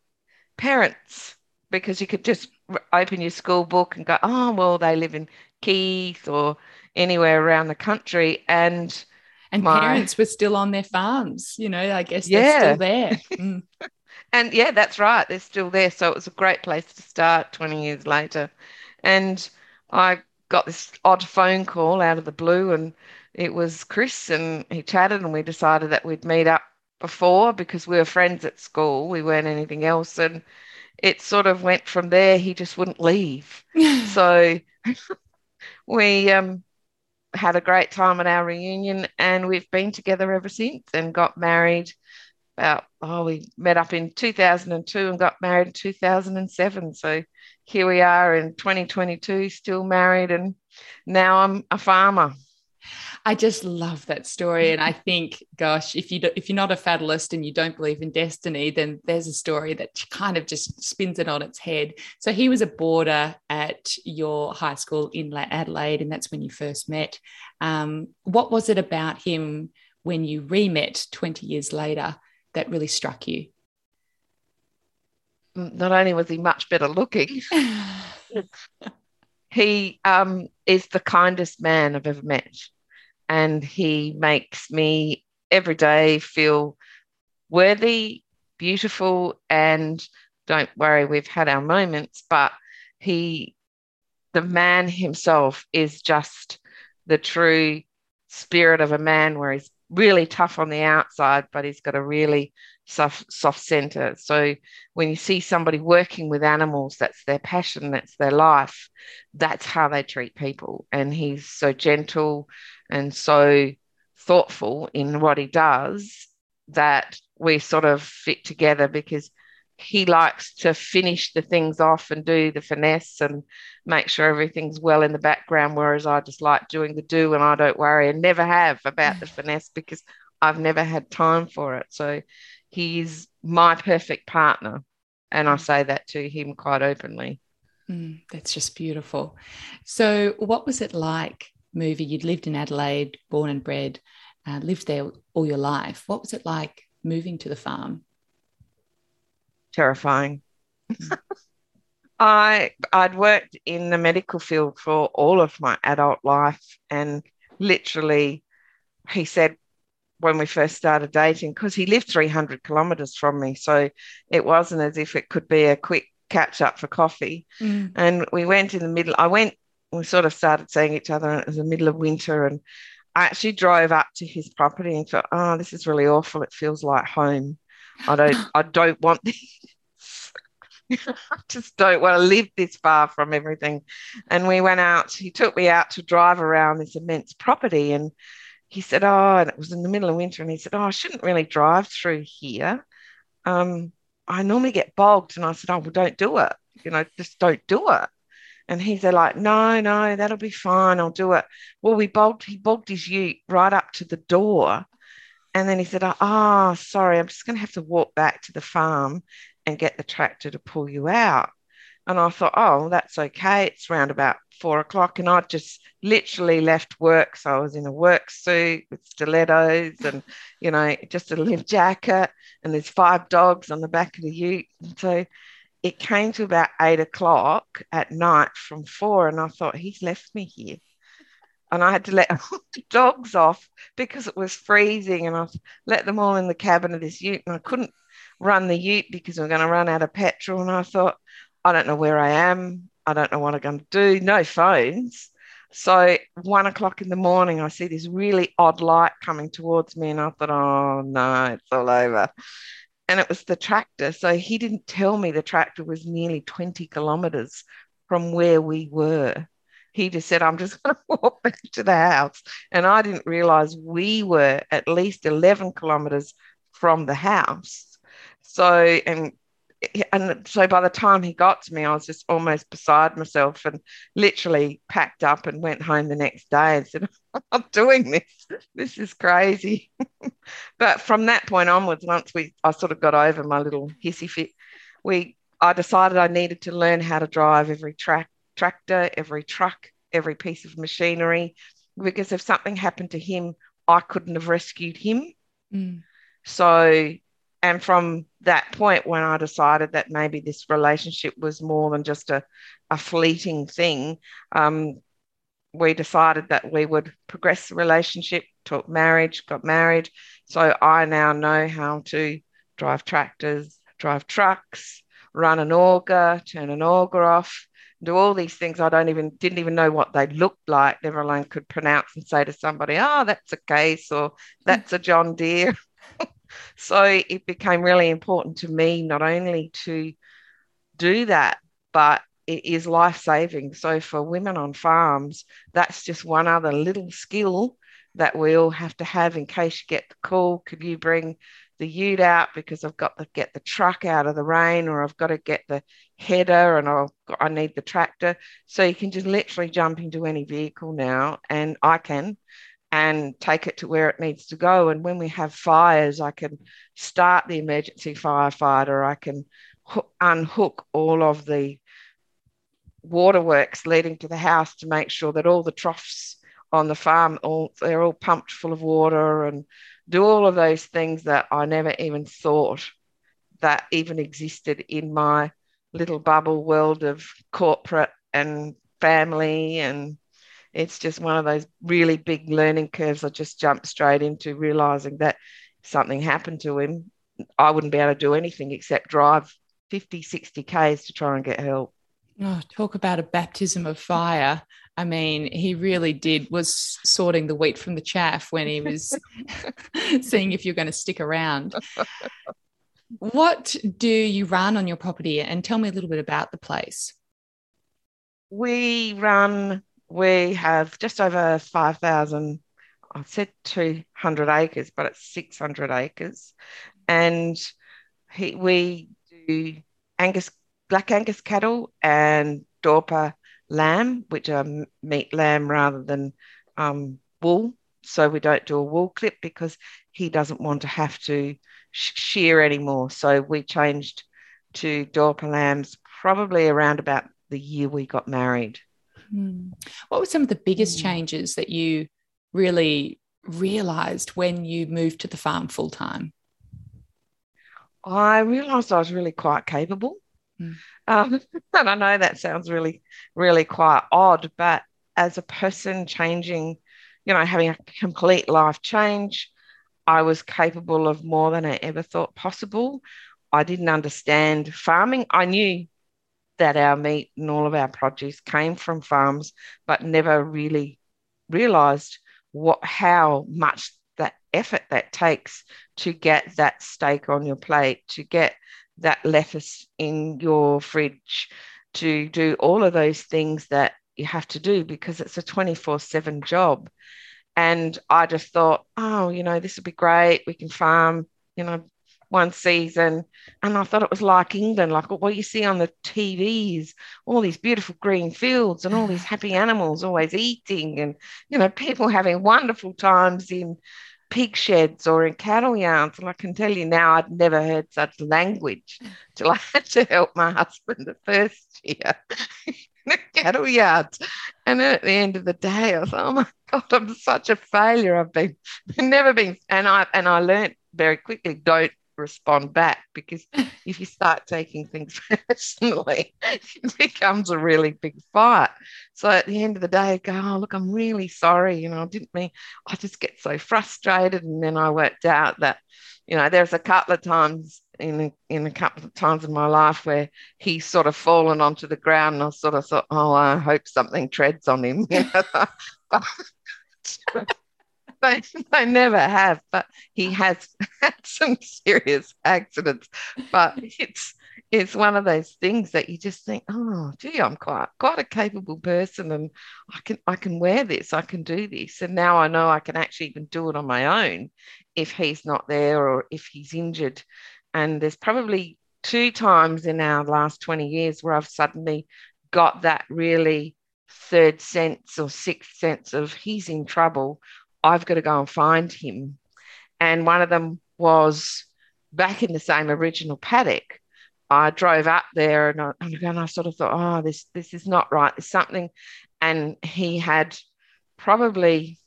parents because you could just open your school book and go, oh, well, they live in Keith or anywhere around the country. And and my, parents were still on their farms, you know, I guess yeah. they're still there. Mm. and yeah, that's right. They're still there. So it was a great place to start 20 years later. And I got this odd phone call out of the blue, and it was Chris, and he chatted, and we decided that we'd meet up before because we were friends at school. We weren't anything else. And it sort of went from there. He just wouldn't leave. so we um, had a great time at our reunion and we've been together ever since and got married about, oh, we met up in 2002 and got married in 2007. So here we are in 2022, still married, and now I'm a farmer. I just love that story, and I think, gosh, if you do, if you're not a fatalist and you don't believe in destiny, then there's a story that kind of just spins it on its head. So he was a boarder at your high school in Adelaide, and that's when you first met. Um, what was it about him when you re-met 20 years later that really struck you? Not only was he much better looking. he um, is the kindest man I've ever met and he makes me every day feel worthy, beautiful, and don't worry, we've had our moments, but he, the man himself, is just the true spirit of a man where he's really tough on the outside, but he's got a really soft, soft center. So when you see somebody working with animals, that's their passion, that's their life, that's how they treat people. And he's so gentle and so thoughtful in what he does that we sort of fit together because he likes to finish the things off and do the finesse and make sure everything's well in the background whereas i just like doing the do and i don't worry and never have about the finesse because i've never had time for it. So he's my perfect partner and i say that to him quite openly. Mm, that's just beautiful. So what was it like movie, you'd lived in Adelaide, born and bred, uh, lived there all your life. What was it like moving to the farm? Terrifying. I I'd worked in the medical field for all of my adult life, and literally, he said when we first started dating, because he lived 300 kilometers from me, so it wasn't as if it could be a quick catch up for coffee. Mm. And we went in the middle. I went we sort of started seeing each other and it was the middle of winter and I actually drove up to his property and thought, oh, this is really awful. It feels like home. I don't I don't want this. I just don't want to live this far from everything. And we went out, he took me out to drive around this immense property and he said, Oh, and it was in the middle of winter, and he said, Oh, I shouldn't really drive through here. Um, I normally get bogged. And I said, Oh, well, don't do it. You know, just don't do it. And he's like, No, no, that'll be fine. I'll do it. Well, we bogged, he bogged his ute right up to the door. And then he said, Oh, sorry, I'm just going to have to walk back to the farm and get the tractor to pull you out. And I thought, oh, that's okay. It's around about four o'clock. And I just literally left work. So I was in a work suit with stilettos and, you know, just a little jacket. And there's five dogs on the back of the ute. And so it came to about eight o'clock at night from four. And I thought, he's left me here. And I had to let the dogs off because it was freezing. And I let them all in the cabin of this ute. And I couldn't run the ute because we are going to run out of petrol. And I thought, I don't know where I am. I don't know what I'm going to do. No phones. So one o'clock in the morning, I see this really odd light coming towards me, and I thought, oh no, it's all over. And it was the tractor. So he didn't tell me the tractor was nearly 20 kilometers from where we were. He just said, I'm just going to walk back to the house. And I didn't realize we were at least 11 kilometers from the house. So, and and so by the time he got to me, I was just almost beside myself and literally packed up and went home the next day and said, I'm not doing this. This is crazy. but from that point onwards, once we I sort of got over my little hissy fit, we I decided I needed to learn how to drive every track tractor, every truck, every piece of machinery, because if something happened to him, I couldn't have rescued him. Mm. So and from that point when i decided that maybe this relationship was more than just a, a fleeting thing um, we decided that we would progress the relationship talk marriage got married. So i now know how to drive tractors drive trucks run an auger turn an auger off do all these things. I don't even didn't even know what they looked like. Never alone could pronounce and say to somebody oh that's a case or that's a john deere so it became really important to me not only to do that, but it is life saving. So for women on farms, that's just one other little skill that we all have to have in case you get the call. Could you bring the ute out because I've got to get the truck out of the rain, or I've got to get the header and I've got, I need the tractor. So you can just literally jump into any vehicle now, and I can, and take it to where it needs to go. And when we have fires, I can start the emergency firefighter, I can unhook all of the waterworks leading to the house to make sure that all the troughs on the farm all they're all pumped full of water and do all of those things that I never even thought that even existed in my little bubble world of corporate and family and it's just one of those really big learning curves I just jumped straight into, realizing that something happened to him, I wouldn't be able to do anything except drive 50, 60 Ks to try and get help. Oh, talk about a baptism of fire. I mean, he really did was sorting the wheat from the chaff when he was seeing if you're going to stick around. What do you run on your property? And tell me a little bit about the place. We run we have just over 5,000, I said 200 acres, but it's 600 acres. And he, we do Angus, black Angus cattle and Dorper lamb, which are meat lamb rather than um, wool. So we don't do a wool clip because he doesn't want to have to shear anymore. So we changed to Dorper lambs probably around about the year we got married. Hmm. What were some of the biggest mm. changes that you really realized when you moved to the farm full time? I realized I was really quite capable. Mm. Um, and I know that sounds really, really quite odd, but as a person changing, you know, having a complete life change, I was capable of more than I ever thought possible. I didn't understand farming. I knew that our meat and all of our produce came from farms, but never really realized what how much that effort that takes to get that steak on your plate, to get that lettuce in your fridge, to do all of those things that you have to do because it's a 24 7 job. And I just thought, oh, you know, this would be great. We can farm, you know, one season and I thought it was like England, like what you see on the TVs, all these beautiful green fields and all these happy animals always eating and, you know, people having wonderful times in pig sheds or in cattle yards. And I can tell you now, I'd never heard such language till I had to help my husband the first year in the cattle yards. And at the end of the day, I thought, oh my God, I'm such a failure. I've been never been, and I and I learned very quickly, don't respond back because if you start taking things personally, it becomes a really big fight. So at the end of the day, I go, oh, look, I'm really sorry. You know, I didn't mean, I just get so frustrated. And then I worked out that, you know, there's a couple of times in in a couple of times in my life where he's sort of fallen onto the ground and I sort of thought, oh, I hope something treads on him. You know? they, they never have, but he uh-huh. has had some serious accidents. But it's it's one of those things that you just think, oh, gee, I'm quite quite a capable person, and I can I can wear this, I can do this, and now I know I can actually even do it on my own if he's not there or if he's injured. And there's probably two times in our last 20 years where I've suddenly got that really third sense or sixth sense of he's in trouble. I've got to go and find him. And one of them was back in the same original paddock. I drove up there and I, and I sort of thought, oh, this this is not right. There's something. And he had probably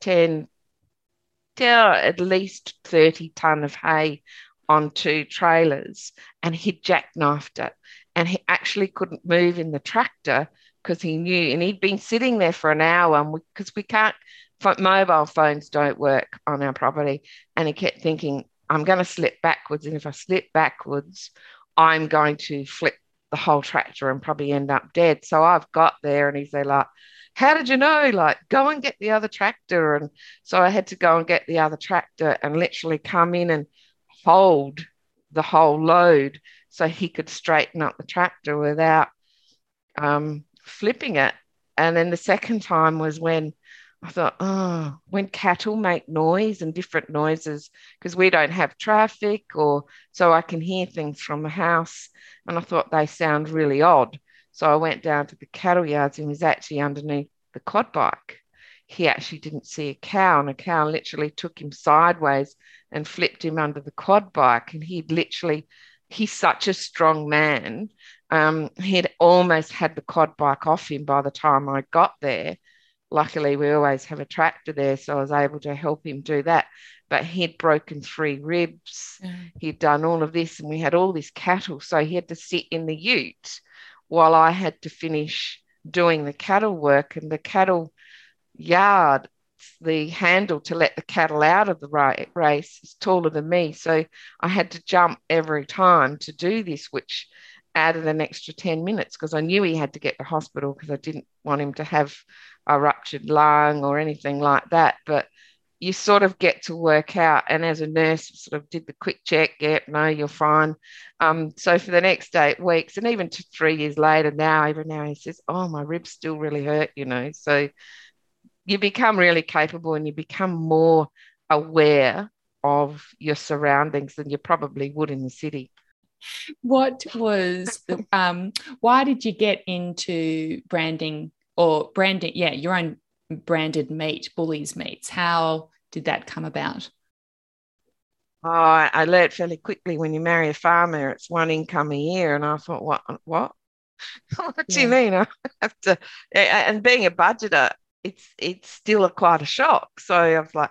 10, 10 at least 30 ton of hay on two trailers and he'd jackknifed it. And he actually couldn't move in the tractor because he knew, and he'd been sitting there for an hour because we can't mobile phones don't work on our property. And he kept thinking, I'm going to slip backwards. And if I slip backwards, I'm going to flip the whole tractor and probably end up dead. So I've got there and he's there like, how did you know? Like, go and get the other tractor. And so I had to go and get the other tractor and literally come in and hold the whole load so he could straighten up the tractor without um, flipping it. And then the second time was when I thought, oh, when cattle make noise and different noises, because we don't have traffic, or so I can hear things from the house. And I thought they sound really odd. So I went down to the cattle yards and was actually underneath the quad bike. He actually didn't see a cow, and a cow literally took him sideways and flipped him under the quad bike. And he'd literally, he's such a strong man. Um, he'd almost had the quad bike off him by the time I got there luckily we always have a tractor there so i was able to help him do that. But he'd broken three ribs. Mm. he'd done all of this and we had all this cattle so he had to sit in the ute while i had to finish doing the cattle work and the cattle yard the handle to let the cattle out of the race is taller than me. So i had to jump every time to do this which added an extra 10 minutes because I knew he had to get to hospital because I didn't want him to have a ruptured lung or anything like that. But you sort of get to work out. And as a nurse, sort of did the quick check. Yep, no, you're fine. Um, so for the next eight weeks, and even to three years later, now every now he says, "Oh, my ribs still really hurt," you know. So you become really capable, and you become more aware of your surroundings than you probably would in the city what was um why did you get into branding or branding yeah your own branded meat bullies meats how did that come about? Oh i learned fairly quickly when you marry a farmer it's one income a year and i thought what what? What do yeah. you mean? I have to and being a budgeter it's it's still a quite a shock. So i was like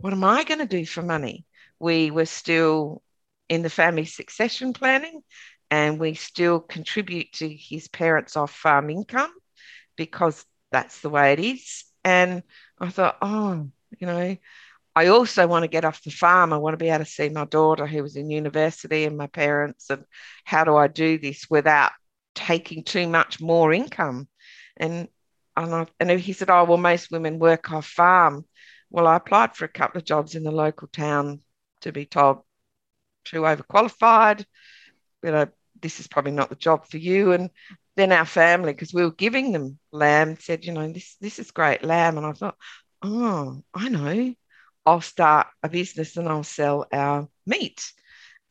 what am i going to do for money? We were still in the family succession planning, and we still contribute to his parents' off farm income because that's the way it is. And I thought, oh, you know, I also want to get off the farm. I want to be able to see my daughter who was in university and my parents. And how do I do this without taking too much more income? And and, I, and he said, oh, well, most women work off farm. Well, I applied for a couple of jobs in the local town to be told too overqualified. You know, this is probably not the job for you. And then our family, because we were giving them lamb, said, you know, this this is great lamb. And I thought, oh, I know. I'll start a business and I'll sell our meat.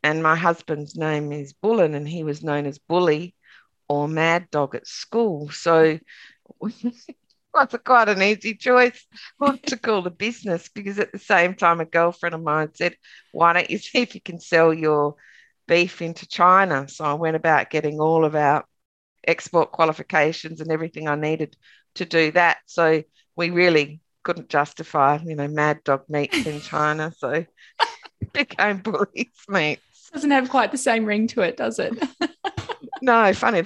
And my husband's name is Bullen, and he was known as Bully or Mad Dog at school. So that's quite an easy choice what to call the business because at the same time, a girlfriend of mine said, Why don't you see if you can sell your beef into China? So I went about getting all of our export qualifications and everything I needed to do that. So we really couldn't justify, you know, mad dog meats in China. So it became bullies meat. Doesn't have quite the same ring to it, does it? no, funny.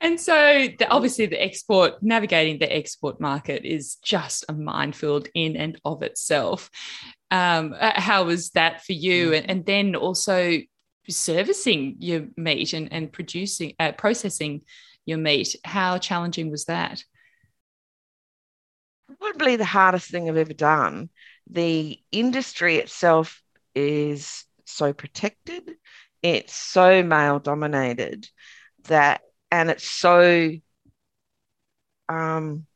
And so, the, obviously, the export, navigating the export market is just a minefield in and of itself. Um, uh, how was that for you? And, and then also servicing your meat and, and producing, uh, processing your meat. How challenging was that? Probably the hardest thing I've ever done. The industry itself is so protected, it's so male dominated that, and it's so um,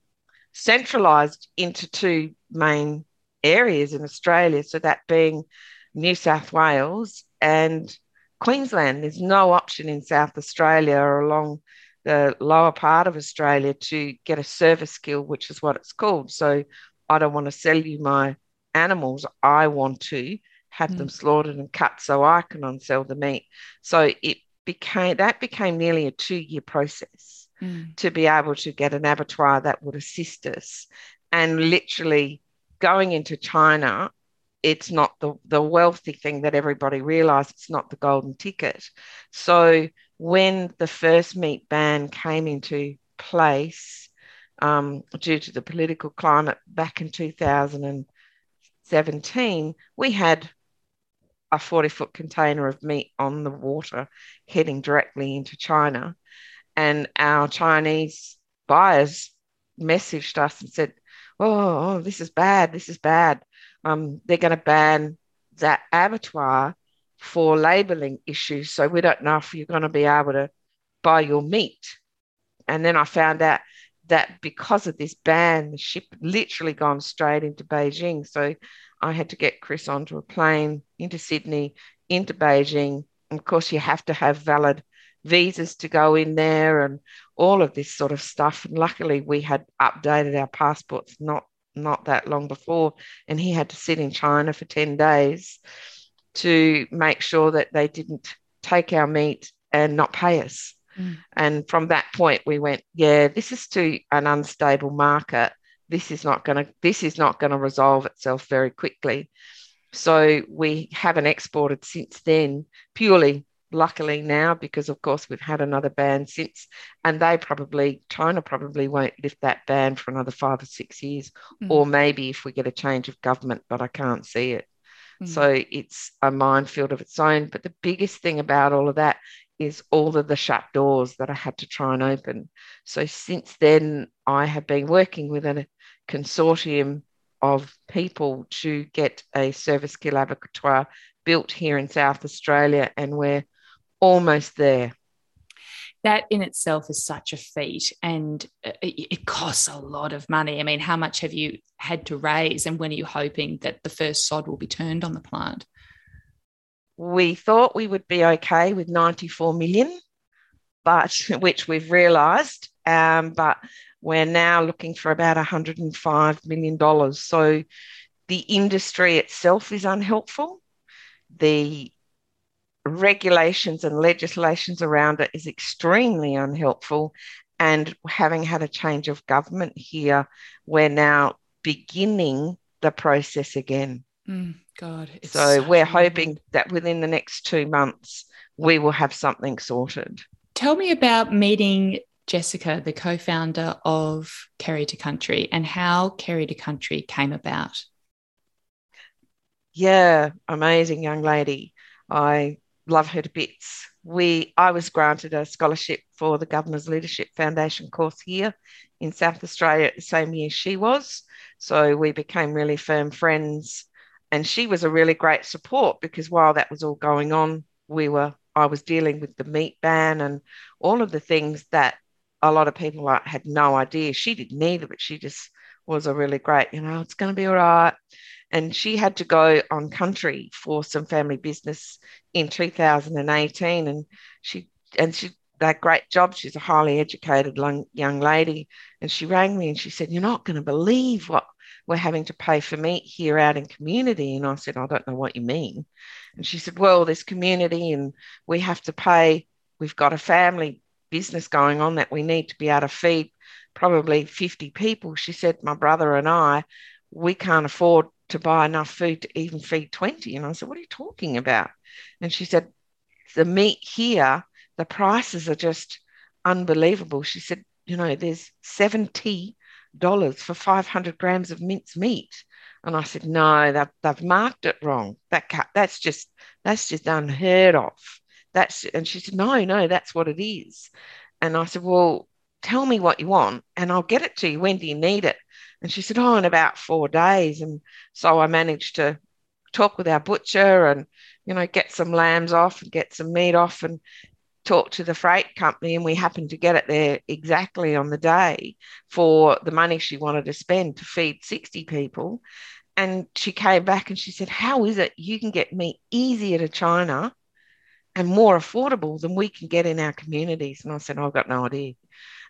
centralized into two main areas in Australia. So that being New South Wales and Queensland. There's no option in South Australia or along the lower part of Australia to get a service kill, which is what it's called. So I don't want to sell you my animals. I want to have mm. them slaughtered and cut so I can unsell the meat. So it became that became nearly a two-year process mm. to be able to get an abattoir that would assist us. And literally going into China, it's not the, the wealthy thing that everybody realized. It's not the golden ticket. So when the first meat ban came into place um, due to the political climate back in 2017, we had a 40 foot container of meat on the water heading directly into China. And our Chinese buyers messaged us and said, Oh, oh this is bad. This is bad. Um, they're going to ban that abattoir for labeling issues. So we don't know if you're going to be able to buy your meat. And then I found out that because of this ban, the ship literally gone straight into Beijing. So I had to get Chris onto a plane into Sydney, into Beijing. And of course, you have to have valid visas to go in there and all of this sort of stuff. And luckily, we had updated our passports not not that long before, and he had to sit in China for 10 days to make sure that they didn't take our meat and not pay us. Mm. And from that point, we went, yeah, this is to an unstable market. This is not going to this is not going to resolve itself very quickly. So we haven't exported since then, purely luckily now because of course we've had another ban since and they probably china probably won't lift that ban for another five or six years mm. or maybe if we get a change of government but i can't see it Mm. So it's a minefield of its own. But the biggest thing about all of that is all of the shut doors that I had to try and open. So since then, I have been working with a consortium of people to get a service kill abattoir built here in South Australia, and we're almost there that in itself is such a feat and it costs a lot of money. I mean, how much have you had to raise and when are you hoping that the first sod will be turned on the plant? We thought we would be okay with 94 million, but which we've realised, um, but we're now looking for about 105 million dollars. So the industry itself is unhelpful. The regulations and legislations around it is extremely unhelpful. And having had a change of government here, we're now beginning the process again. Mm, God. So we're hoping that within the next two months, we will have something sorted. Tell me about meeting Jessica, the co founder of Kere to Country, and how Kere to Country came about. Yeah, amazing young lady. I love her to bits. We, I was granted a scholarship for the Governor's Leadership Foundation course here in South Australia the same year she was. So we became really firm friends. And she was a really great support because while that was all going on, we were I was dealing with the meat ban and all of the things that a lot of people had no idea. She didn't either, but she just was a really great, you know, it's going to be all right. And she had to go on country for some family business in 2018. And she, and she, that great job. She's a highly educated young lady. And she rang me and she said, You're not going to believe what we're having to pay for meat here out in community. And I said, I don't know what you mean. And she said, Well, there's community and we have to pay. We've got a family business going on that we need to be able to feed probably 50 people. She said, My brother and I, we can't afford to buy enough food to even feed 20. And I said, What are you talking about? And she said, The meat here, the prices are just unbelievable. She said, You know, there's 70 dollars for 500 grams of minced meat. And I said, no, they've, they've marked it wrong. That that's just that's just unheard of. That's and she said, no, no, that's what it is. And I said, well, tell me what you want, and I'll get it to you. When do you need it? And she said, oh, in about four days. And so I managed to talk with our butcher and you know get some lambs off and get some meat off and talk to the freight company and we happened to get it there exactly on the day for the money she wanted to spend to feed 60 people. And she came back and she said, How is it you can get meat easier to China and more affordable than we can get in our communities? And I said, oh, I've got no idea.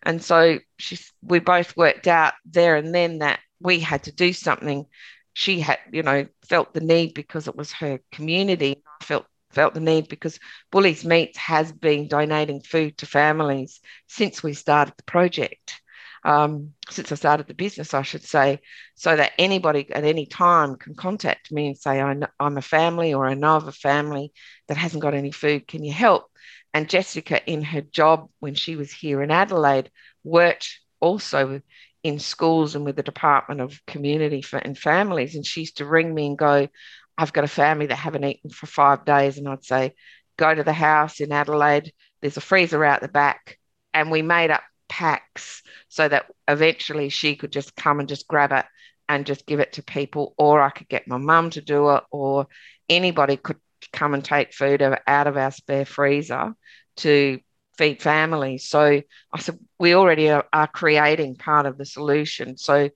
And so she, we both worked out there and then that we had to do something. She had, you know, felt the need because it was her community. I felt felt the need because Bully's Meats has been donating food to families since we started the project. Um, since I started the business, I should say, so that anybody at any time can contact me and say, I'm a family or I know of a family that hasn't got any food. Can you help? And Jessica, in her job when she was here in Adelaide, worked also in schools and with the Department of Community and Families. And she used to ring me and go, I've got a family that haven't eaten for five days, and I'd say, go to the house in Adelaide. There's a freezer out the back, and we made up packs so that eventually she could just come and just grab it and just give it to people, or I could get my mum to do it, or anybody could come and take food out of our spare freezer to feed families. So I said, we already are, creating part of the solution. So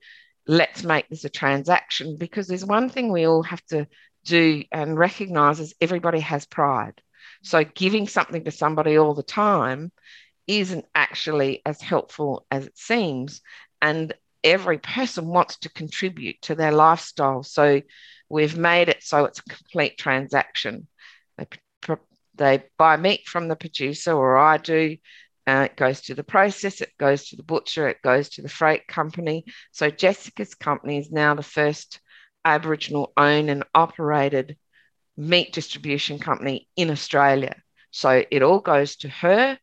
let's make this a transaction because there's one thing we all have to do and recognize is everybody has pride. So giving something to somebody all the time isn't actually as helpful as it seems. And every person wants to contribute to their lifestyle. So we've made it so it's a complete transaction. They, they buy meat from the producer, or I do, uh, it goes to the process, it goes to the butcher, it goes to the freight company. So Jessica's company is now the first Aboriginal owned and operated meat distribution company in Australia. So it all goes to her.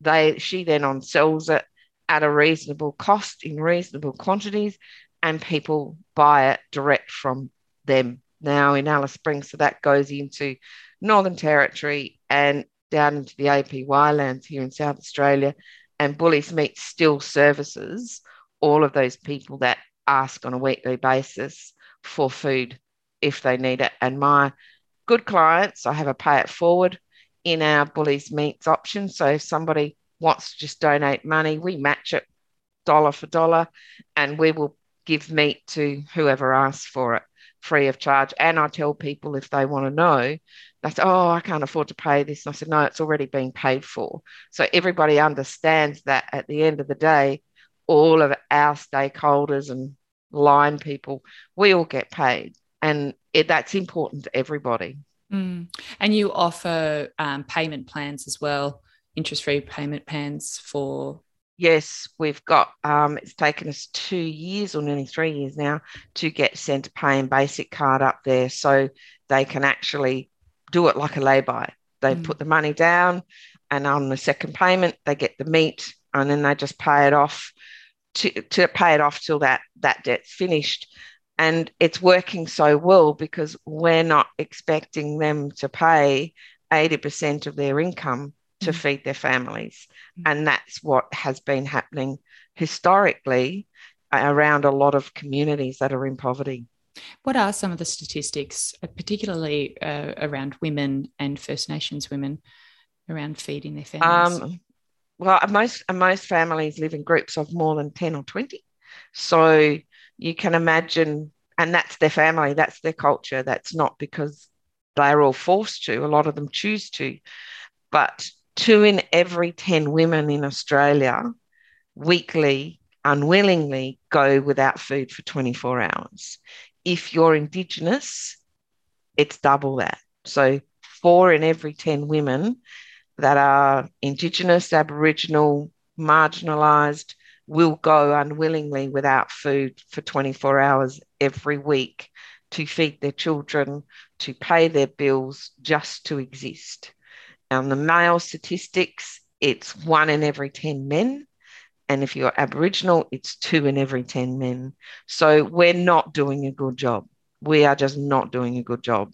They she then on sells it at a reasonable cost in reasonable quantities, and people buy it direct from them now in Alice Springs. So that goes into Northern Territory and down into the APY lands here in South Australia, and Bully's Meat still services all of those people that ask on a weekly basis for food if they need it. And my good clients, I have a pay it forward in our Bullies Meats option. So if somebody wants to just donate money, we match it dollar for dollar and we will give meat to whoever asks for it free of charge. And I tell people if they want to know, they say, Oh, I can't afford to pay this. And I said, No, it's already been paid for. So everybody understands that at the end of the day, all of our stakeholders and line people, we all get paid. And it, that's important to everybody. Mm. And you offer um, payment plans as well, interest free payment plans for yes, we've got, um, it's taken us two years or nearly three years now to get Centrepay and Basic Card up there so they can actually do it like a lay-by. They mm. put the money down and on the second payment, they get the meat and then they just pay it off to, to pay it off till that, that debt's finished. And it's working so well because we're not expecting them to pay 80% of their income to mm. feed their families. Mm. And that's what has been happening historically around a lot of communities that are in poverty. What are some of the statistics, uh, particularly uh, around women and First Nations women, around feeding their families? Um, well, most most families live in groups of more than ten or twenty, so you can imagine, and that's their family, that's their culture. That's not because they're all forced to, a lot of them choose to. But two in every 10 women in Australia weekly unwillingly go without food for 24 hours. If you're Indigenous, it's double that. So, four in every 10 women that are Indigenous, Aboriginal, marginalised will go unwillingly without food for 24 hours every week to feed their children, to pay their bills, just to exist. On the male statistics, it's one in every 10 men. And if you're Aboriginal, it's two in every 10 men. So we're not doing a good job. We are just not doing a good job.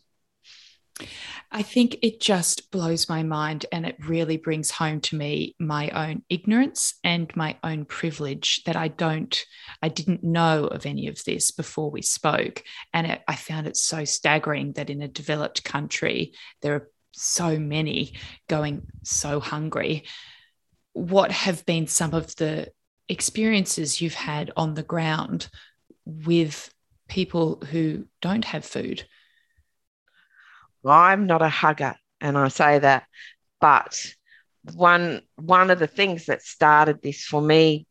I think it just blows my mind and it really brings home to me my own ignorance and my own privilege that I don't, I didn't know of any of this before we spoke. And it, I found it so staggering that in a developed country, there are so many going so hungry what have been some of the experiences you've had on the ground with people who don't have food? I'm not a hugger, and I say that, but one one of the things that started this for me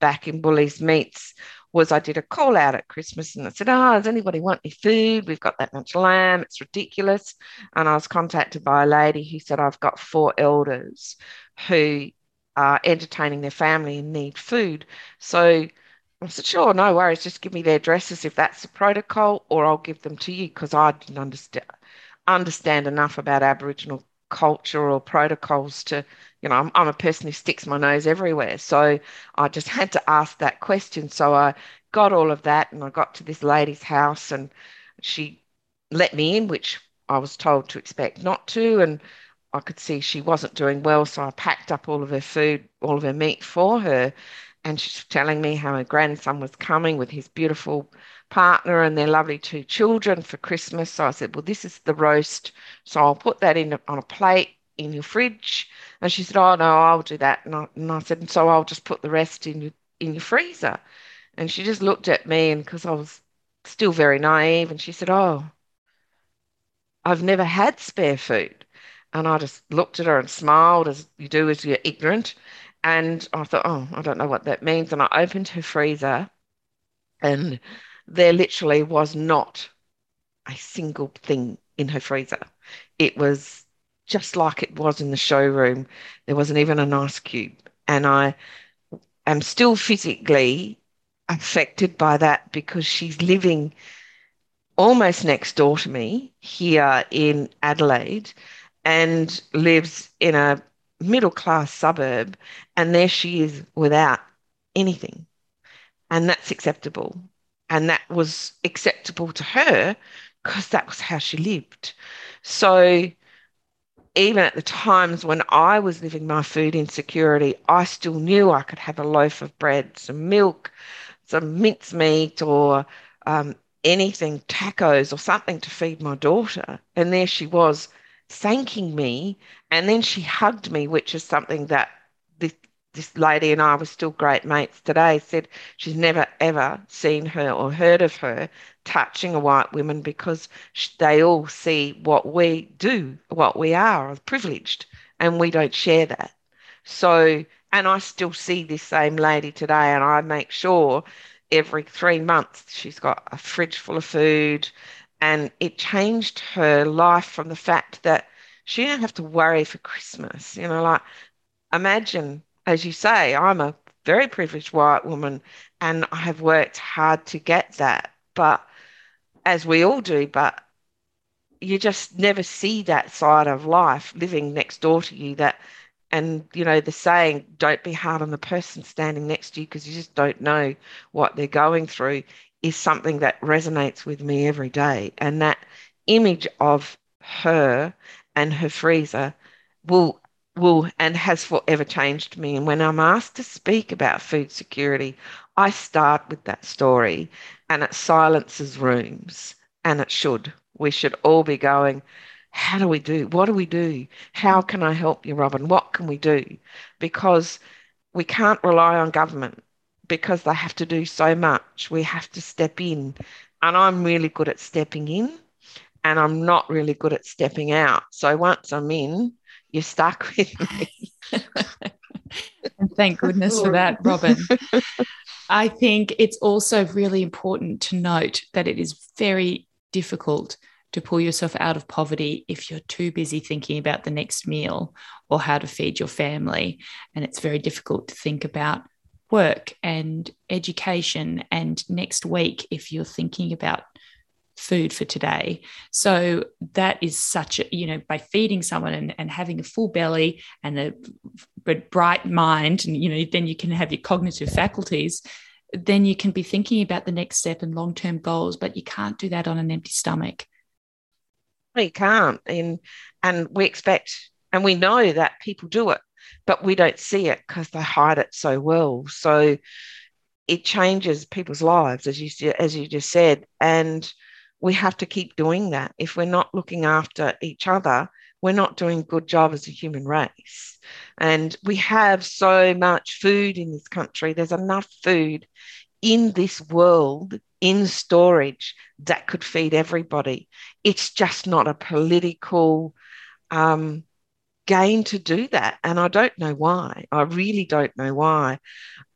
back in Bullies Meats was I did a call out at Christmas and I said, Oh, does anybody want any food? We've got that much lamb. It's ridiculous. And I was contacted by a lady who said, I've got four elders who are entertaining their family and need food. So I said, sure, no worries. Just give me their addresses if that's the protocol, or I'll give them to you because I didn't understand understand enough about Aboriginal culture or protocols to, you know, I'm, I'm a person who sticks my nose everywhere. So I just had to ask that question. So I got all of that and I got to this lady's house and she let me in, which I was told to expect not to. And I could see she wasn't doing well, so I packed up all of her food, all of her meat for her. And she's telling me how her grandson was coming with his beautiful partner and their lovely two children for Christmas. So I said, Well, this is the roast. So I'll put that in on a plate in your fridge. And she said, Oh, no, I'll do that. And I, and I said, So I'll just put the rest in your, in your freezer. And she just looked at me, and because I was still very naive, and she said, Oh, I've never had spare food. And I just looked at her and smiled, as you do as you're ignorant. And I thought, oh, I don't know what that means. And I opened her freezer, and there literally was not a single thing in her freezer. It was just like it was in the showroom. There wasn't even an ice cube. And I am still physically affected by that because she's living almost next door to me here in Adelaide and lives in a middle class suburb, and there she is without anything. And that's acceptable. And that was acceptable to her because that was how she lived. So even at the times when I was living my food insecurity, I still knew I could have a loaf of bread, some milk, some mincemeat, or um, anything, tacos, or something to feed my daughter. And there she was thanking me. And then she hugged me, which is something that this, this lady and I were still great mates today, said she's never ever seen her or heard of her touching a white woman because they all see what we do, what we are, privileged, and we don't share that. So, and I still see this same lady today, and I make sure every three months she's got a fridge full of food and it changed her life from the fact that she didn't have to worry for Christmas. You know, like imagine, as you say, I'm a very privileged white woman and I have worked hard to get that. But as we all do, but you just never see that side of life living next door to you that and you know the saying don't be hard on the person standing next to you because you just don't know what they're going through is something that resonates with me every day. And that image of her and her freezer will will and has forever changed me. And when I'm asked to speak about food security, I start with that story and it silences rooms. And it should. We should all be going, how do we do? What do we do? How can I help you, Robyn? What can we do? Because we can't rely on government because they have to do so much. We have to step in. And I'm really good at stepping in and I'm not really good at stepping out. So once I'm in, you're stuck with me. and thank goodness for that, Robyn. I think it's also really important to note that it is very difficult to pull yourself out of poverty if you're too busy thinking about the next meal or how to feed your family. And it's very difficult to think about work and education and next week if you're thinking about food for today. So that is such a, you know, by feeding someone and, and having a full belly and a bright mind, and, you know, then you can have your cognitive faculties, then you can be thinking about the next step and long term goals, but you can't do that on an empty stomach. We can't. And, and we expect, and we know that people do it, but we don't see it because they hide it so well. So it changes people's lives, as you, as you just said. And, we have to keep doing that. If we're not looking after each other, we're not doing a good job as a human race. And we have so much food in this country. There's enough food in this world in storage that could feed everybody. It's just not a political um, gain to do that. And I don't know why. I really don't know why.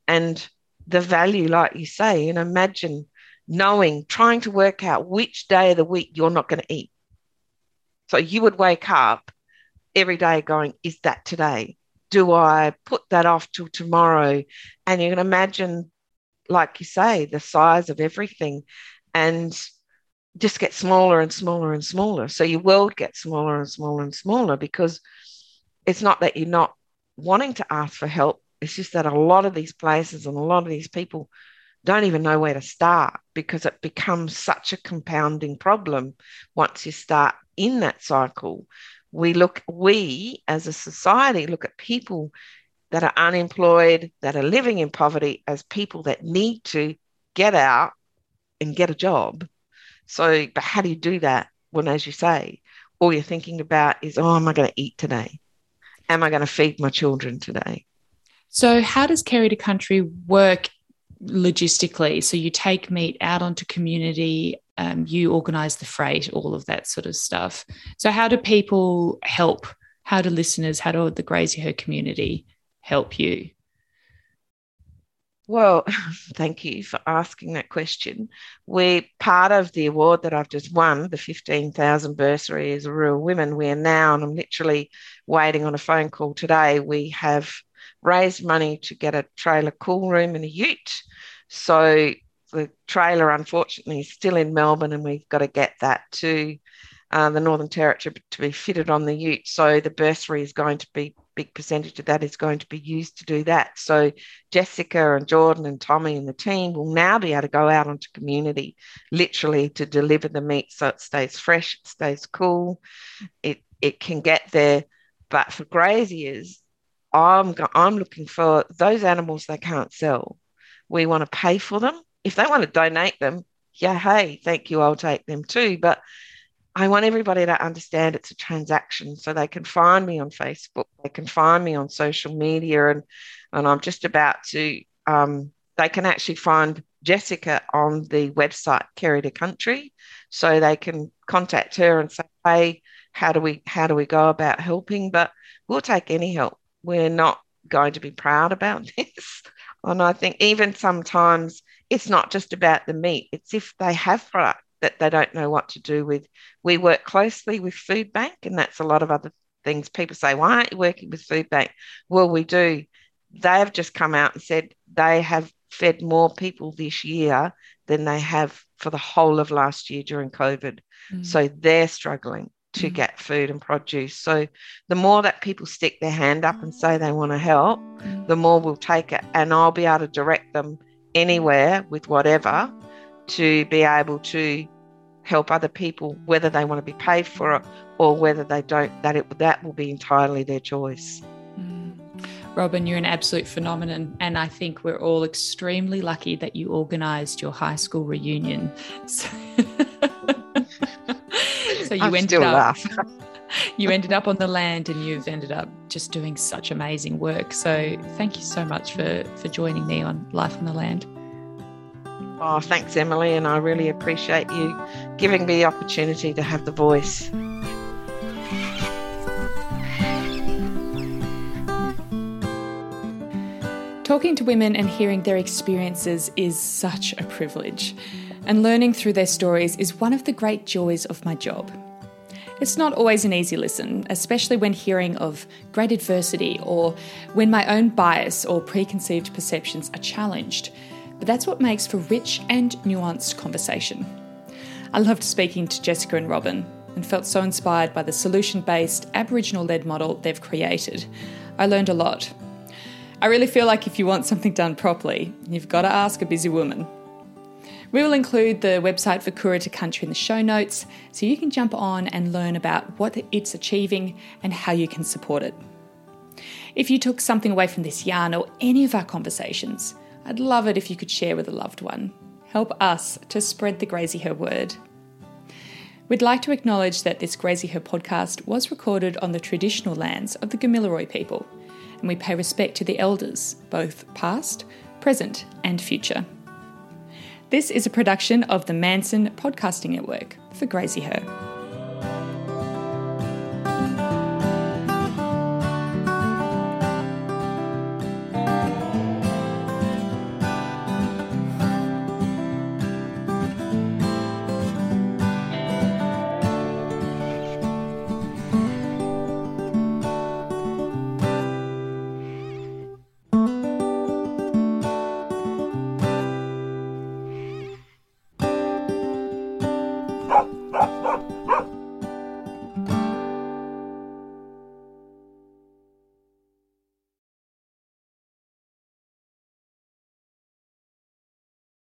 And the value, like you say, and imagine knowing, trying to work out which day of the week you're not going to eat. So you would wake up every day going, Is that today? Do I put that off till tomorrow? And you can imagine, like you say, the size of everything and just get smaller and smaller and smaller. So your world gets smaller and smaller and smaller because it's not that you're not wanting to ask for help. It's just that a lot of these places and a lot of these people don't even know where to start because it becomes such a compounding problem once you start in that cycle. We look, we as a society look at people that are unemployed, that are living in poverty as people that need to get out and get a job. So, but how do you do that when, as you say, all you're thinking about is, oh, am I going to eat today? Am I going to feed my children today? So, how does Kere to Country work logistically. So you take meat out onto community, um, you organize the freight, all of that sort of stuff. So, how do people help? How do listeners, how do the Graziher community help you? Well, thank you for asking that question. We're part of the award that I've just won, the 15,000 bursary as rural women. We are now, and I'm literally waiting on a phone call today. We have raised money to get a trailer cool room and a ute. So the trailer, unfortunately, is still in Melbourne, and we've got to get that to uh, the Northern Territory to be fitted on the ute. So the bursary is going to be big percentage of that is going to be used to do that. So Jessica and Jordan and Tommy and the team will now be able to go out onto community, literally to deliver the meat so it stays fresh, it stays cool, it it can get there. But for graziers, I'm I'm looking for those animals they can't sell. We want to pay for them. If they want to donate them, yeah, hey, thank you, I'll take them too. But I want everybody to understand it's a transaction, so they can find me on Facebook, they can find me on social media, and and I'm just about to. Um, they can actually find Jessica on the website Kere to Country, so they can contact her and say, hey, how do we how do we go about helping? But we'll take any help we're not going to be proud about this. And I think even sometimes it's not just about the meat, it's if they have product that they don't know what to do with. We work closely with Foodbank, and that's a lot of other things. People say, Why aren't you working with Foodbank? Well, we do. They've just come out and said they have fed more people this year than they have for the whole of last year during COVID. Mm. So they're struggling to mm. get food and produce. So the more that people stick their hand up and say they want to help, mm. the more we'll take it. And I'll be able to direct them anywhere with whatever to be able to help other people, whether they want to be paid for it or whether they don't, that it that will be entirely their choice. Mm. Robyn, you're an absolute phenomenon. And I think we're all extremely lucky that you organised your high school reunion. So so you I'm ended up you ended up on the land and you've ended up just doing such amazing work. So thank you so much for, for joining me on Life on the Land. Oh, thanks, Emily, and I really appreciate you giving me the opportunity to have the voice. Talking to women and hearing their experiences is such a privilege, and learning through their stories is one of the great joys of my job. It's not always an easy listen, especially when hearing of great adversity or when my own bias or preconceived perceptions are challenged, but that's what makes for rich and nuanced conversation. I loved speaking to Jessica and Robyn and felt so inspired by the solution based, Aboriginal led model they've created. I learned a lot I really feel like if you want something done properly, you've got to ask a busy woman. We will include the website for Kere to Country in the show notes so you can jump on and learn about what it's achieving and how you can support it. If you took something away from this yarn or any of our conversations, I'd love it if you could share with a loved one. Help us to spread the Graziher word. We'd like to acknowledge that this Graziher podcast was recorded on the traditional lands of the Gamilaroi people and we pay respect to the elders, both past, present, and future. This is a production of the Manson Podcasting Network for Graziher.